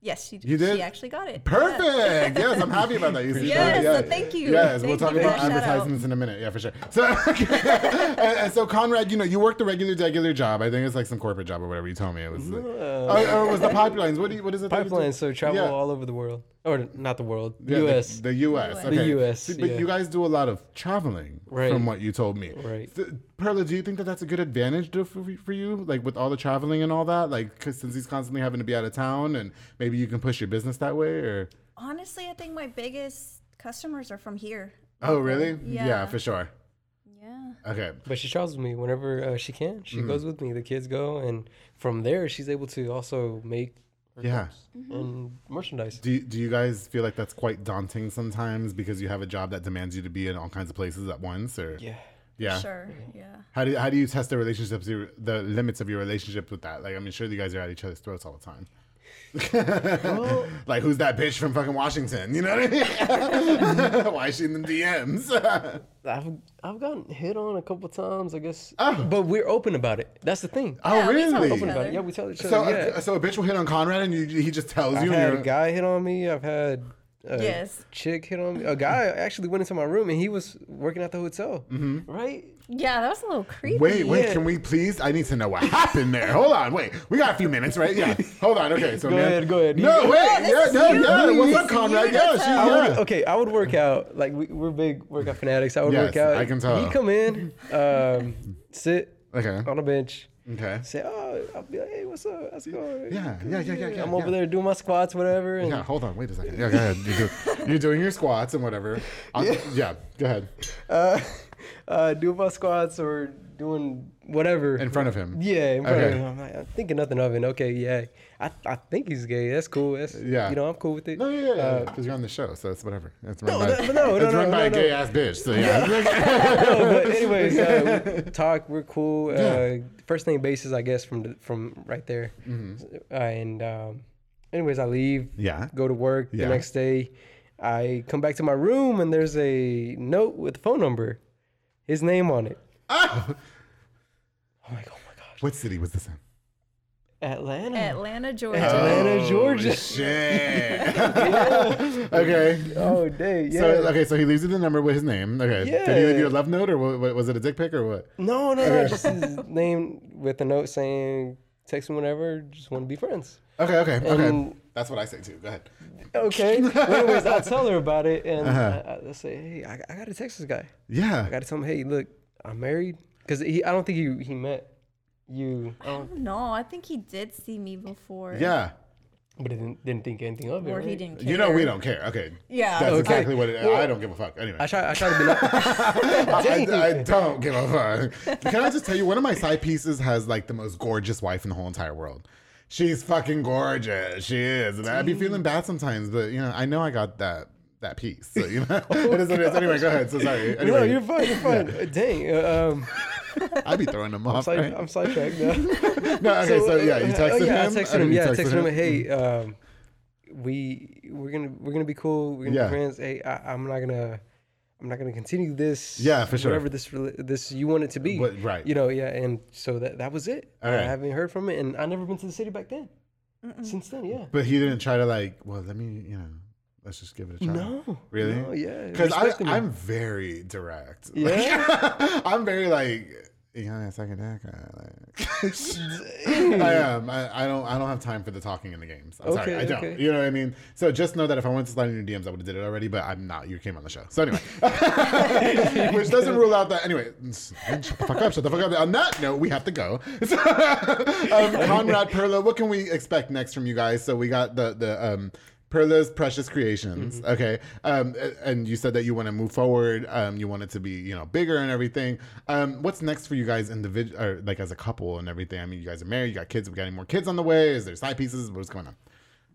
yes, she did. You did? She actually got it. Perfect. yes, I'm happy about that. You see Yes, that? so thank you. Yes, we'll talk about that shout out. advertisements in a minute. Yeah, for sure. So, and, and so Conrad, you know, you worked the regular, regular job. I think it's like some corporate job or whatever you told me it was. uh, or, or it was the pipelines? What do you, what is it? that you do? Pipeline, so travel Yeah. all over the world, or not the world, Yeah, the- U.S. The, U.S. The US, See, but yeah. you guys do a lot of traveling, Right. from what you told me. Right. Th- Perla, do you think that that's a good advantage to, for, for you, like with all the traveling and all that? Like, 'cause since he's constantly having to be out of town, and maybe you can push your business that way, or Honestly, I think my biggest customers are from here. oh, really? Yeah. for sure. Yeah. Okay. But she travels with me whenever uh, she can. She Mm-hmm. goes with me. The kids go, and from there, she's able to also make her Yeah. cups mm-hmm. and merchandise. Do you, do you guys feel like that's quite daunting sometimes because you have a job that demands you to be in all kinds of places at once, or Yeah. yeah? Sure. Mm-hmm. Yeah. How do you, how do you test the relationships, your, the limits of your relationship with that? Like, I mean, sure, you guys are at each other's throats all the time. like, who's that bitch from fucking Washington? You know what I mean? Why is she in the DMs? I've I've gotten hit on a couple times, I guess. Oh. But we're open about it. That's the thing. oh, Yeah, really? each Open about it. Yeah, we tell each other. So, yeah. a, so a bitch will hit on Conrad, and you, he just tells I've you. had and a guy hit on me. I've had a Yes. chick hit on me. A guy actually went into my room and he was working at the hotel. Mm-hmm. Right? Yeah, that was a little creepy. Wait, wait, Yeah. can we please? I need to know what happened there. Hold on, wait. We got a few minutes, right? Yeah. Hold on. Okay, so Go man- ahead, go ahead. No, You- wait. this yeah, no, you. yeah. What's This up, is Conrad? Yeah, to she, tell. I yeah. would, okay, I would work out. Like we, we're big workout fanatics. I would Yes, work out. I can tell. He'd come in, um, sit Okay. on a bench, Okay. say, "Oh, I'll be like, hey, what's up? How's it going? Yeah, yeah, yeah, yeah, yeah. I'm yeah. over there doing my squats, whatever. And Yeah, hold on. Wait a second. Yeah, go ahead. You do, you're doing your squats and whatever. I'll- yeah. go ahead. uh, uh, doing my squats or doing whatever In front of him. Yeah, in front Okay. of him. I'm, like, I'm thinking nothing of it. Okay, yeah, I, I think he's gay. That's cool. That's Yeah. you know, I'm cool with it. No, yeah, yeah, Uh, Because you're on the show, so it's whatever. It's run No, by, no, no, it's no, run no, by a no. gay ass bitch. So yeah. no, but anyways, uh, we talk. We're cool. Uh, first name basis, I guess, from the, from right there. Mm-hmm. Uh, and um, anyways, I leave. yeah. Go to work Yeah. the next day. I come back to my room and there's a note with a phone number, his name on it. Ah! I'm like, oh my gosh, What city was this in? Atlanta. Atlanta, Georgia. Atlanta, Oh, Georgia. Shit. okay. Oh, day, yeah. So okay, so he leaves you the number with his name. Okay. Did he leave you a love note or what, what- was it a dick pic or what? No, no, no. Just his name with a note saying, text me whenever, just want to be friends. Okay, okay, okay. And- That's what I say too. Go ahead. Okay. Well, anyways, I tell her about it and Uh-huh. I, I say, hey, I, I got to text this guy. Yeah. I got to tell him, hey, look, I'm married. Because he, I don't think he, he met you. I don't, No, I think he did see me before. Yeah. but I didn't, didn't think anything of it. Or he right? didn't care. You know we don't care. Okay. Yeah. That's Okay. exactly what it Well, I don't give a fuck. Anyway. I try. I try to be. Not, I, I don't give a fuck. Can I just tell you, one of my side pieces has like the most gorgeous wife in the whole entire world. She's fucking gorgeous. She is. And I'd be feeling bad sometimes, but you know, I know I got that that piece. So you know, it is what it is. Anyway, go ahead. So sorry. no, you're fine. You're fine. Uh, Dang. Uh, um, I'd be throwing them off. side, right? I'm sidetracked now. No, okay, so, yeah, you texted oh, yeah, him. I texted Oh, him. Yeah, I texted texted him. Hey, um, we we're gonna we're gonna be cool. We're gonna Yeah. be friends. Hey, I, I'm not gonna. I'm not gonna continue this. Yeah, for sure. Whatever this this you want it to be. But- right. You know, yeah, and so that that was it. All I haven't heard from it, and I never been to the city back then. Since then, yeah. But he didn't try to like. Well, let me. You know, let's just give it a try. No. Really? No, yeah. Because respecting me. I'm very direct. Yeah? I'm very like, that second deck. I am. I, I don't. I don't have time for the talking in the games. I'm sorry. Okay, I don't. okay. You know what I mean? So just know that if I wanted to slide in your DMs, I would have did it already. But I'm not. You came on the show. So anyway, which doesn't rule out that. Anyway, shut the fuck up. Shut the fuck up. On that note, we have to go. So, um, Conrad Perla, what can we expect next from you guys? So we got the the um. Perla's Precious Creations. Mm-hmm. Okay. Um, and you said that you want to move forward. Um, you want it to be, you know, bigger and everything. Um, what's next for you guys individual or like as a couple and everything? I mean, you guys are married, you got kids, we got any more kids on the way? Is there side pieces? What's going on?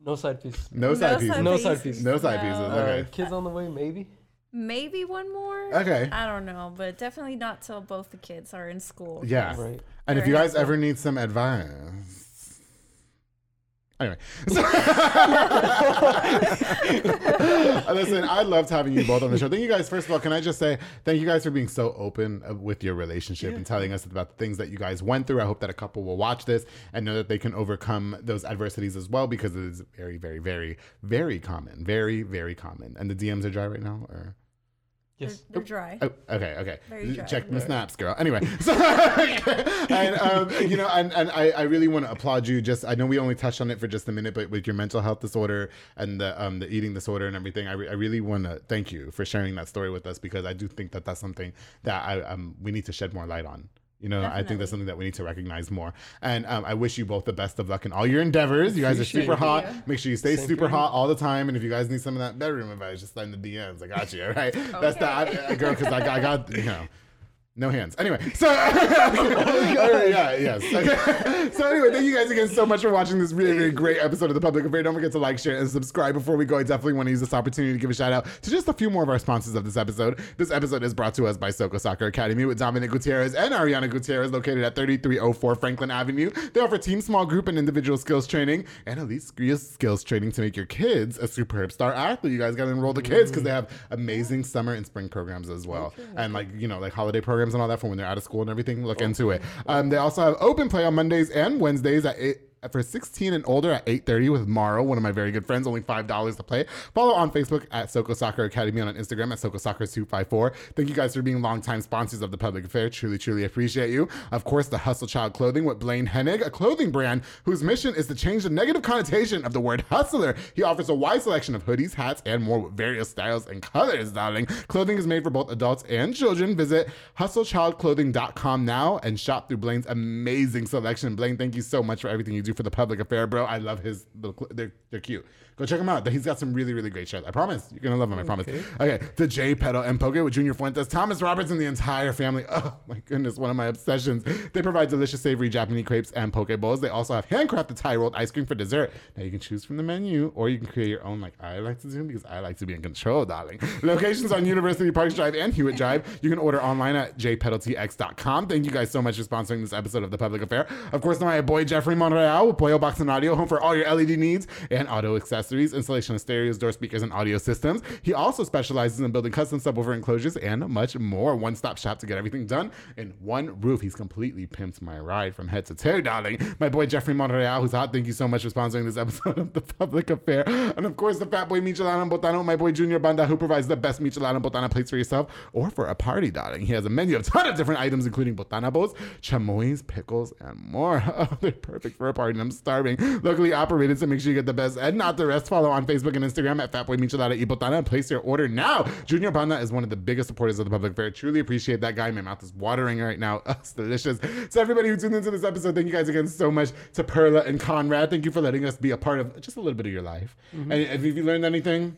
no side piece. No side pieces. No side pieces. No side No. pieces. Uh, Okay. kids on the way, maybe. Maybe one more. Okay. I don't know, but definitely not till both the kids are in school. Yeah. Right. And if you guys ever need some advice. Anyway, so- listen, I loved having you both on the show. Thank you guys. First of all, can I just say thank you guys for being so open uh, with your relationship and telling us about the things that you guys went through. I hope that a couple will watch this and know that they can overcome those adversities as well because it is very, very, very, very common. Very, very common. And the DMs are dry right now, or. They're, Yes. they're dry. Oh, okay, okay. Very dry. Check my snaps, girl. Anyway, so and um, you know, and, and I, I really want to applaud you. Just I know we only touched on it for just a minute, but with your mental health disorder and the um the eating disorder and everything, I, re- I really want to thank you for sharing that story with us because I do think that that's something that I um we need to shed more light on. You know, I think that's something that we need to recognize more. And um, I wish you both the best of luck in all your endeavors. You guys are super hot. Make sure you stay super you. hot all the time. And if you guys need some of that bedroom advice, just send the DMs. I got you. All right. That's the I, girl because I, got- I got you know. No hands. Anyway, so oh yeah, yes. Okay. So anyway, thank you guys again so much for watching this really, really great episode of the Public Affair. Don't forget to like, share, and subscribe. Before we go, I definitely want to use this opportunity to give a shout out to just a few more of our sponsors of this episode. This episode is brought to us by Soko Soccer Academy with Dominic Gutierrez and Ariana Gutierrez, located at 3304 Franklin Avenue. They offer team, small group, and individual skills training and elite skills skills training to make your kids a superb star athlete. You guys got to enroll the kids because they have amazing summer and spring programs as well, and like you know like holiday programs and all that for when they're out of school and everything. Look into it. Um, they also have open play on Mondays and Wednesdays at eight for 16 and older at 8.30 with Maro, one of my very good friends, only $5 to play. Follow on Facebook at Soko Soccer Academy and on Instagram at Soko Soccer 254. Thank you guys for being longtime sponsors of the Public Affair. Truly, truly appreciate you. Of course, the Hustle Child Clothing with Blaine Hennig, a clothing brand whose mission is to change the negative connotation of the word hustler. He offers a wide selection of hoodies, hats, and more with various styles and colors, darling. Clothing is made for both adults and children. Visit hustlechildclothing.com now and shop through Blaine's amazing selection. Blaine, thank you so much for everything you do for the public affair, bro. I love his little, they're, they're cute. Go check him out. He's got some really, really great shirts. I promise. You're going to love him. I promise. Okay. The J Pedal and Poke with Junior Fuentes, Thomas Roberts, and the entire family. Oh, my goodness. One of my obsessions. They provide delicious, savory Japanese crepes and poke bowls. They also have handcrafted Thai rolled ice cream for dessert. Now, you can choose from the menu or you can create your own, like I like to do, because I like to be in control, darling. Locations on University Park Drive and Hewitt Drive. You can order online at jpedaltx.com. Thank you guys so much for sponsoring this episode of The Public Affair. Of course, my boy Jeffrey Monreal with Boyo Box and Audio, home for all your LED needs and auto accessories, installation of stereos, door speakers, and audio systems. He also specializes in building custom subwoofer enclosures and much more. One stop shop to get everything done in one roof. He's completely pimped my ride from head to toe, darling. My boy Jeffrey Monreal, who's hot. Thank you so much for sponsoring this episode of The Public Affair. And of course, the fat boy Michelada Botana, my boy Junior Banda, who provides the best Michelada Botana plates for yourself or for a party, darling. He has a menu of ton of different items, including botana bowls, chamoy, pickles, and more. Oh, they're perfect for a party. party and I'm starving. Locally operated, so make sure you get the best and not the rest. Follow on Facebook and Instagram at Fatboy Michelada y Botana and place your order now. Junior Banda is one of the biggest supporters of the Public Affair. Truly appreciate that guy. My mouth is watering right now. Oh, it's delicious. So everybody who tuned into this episode, thank you guys again so much to Perla and Conrad. Thank you for letting us be a part of just a little bit of your life. And if you learned anything,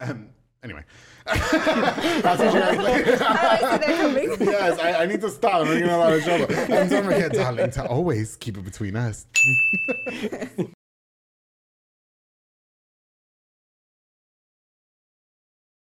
um, anyway. That's what you guys like. I like that coming. yes, I, I need to stop. I'm getting in a lot of trouble. And don't forget, darling, to always keep it between us.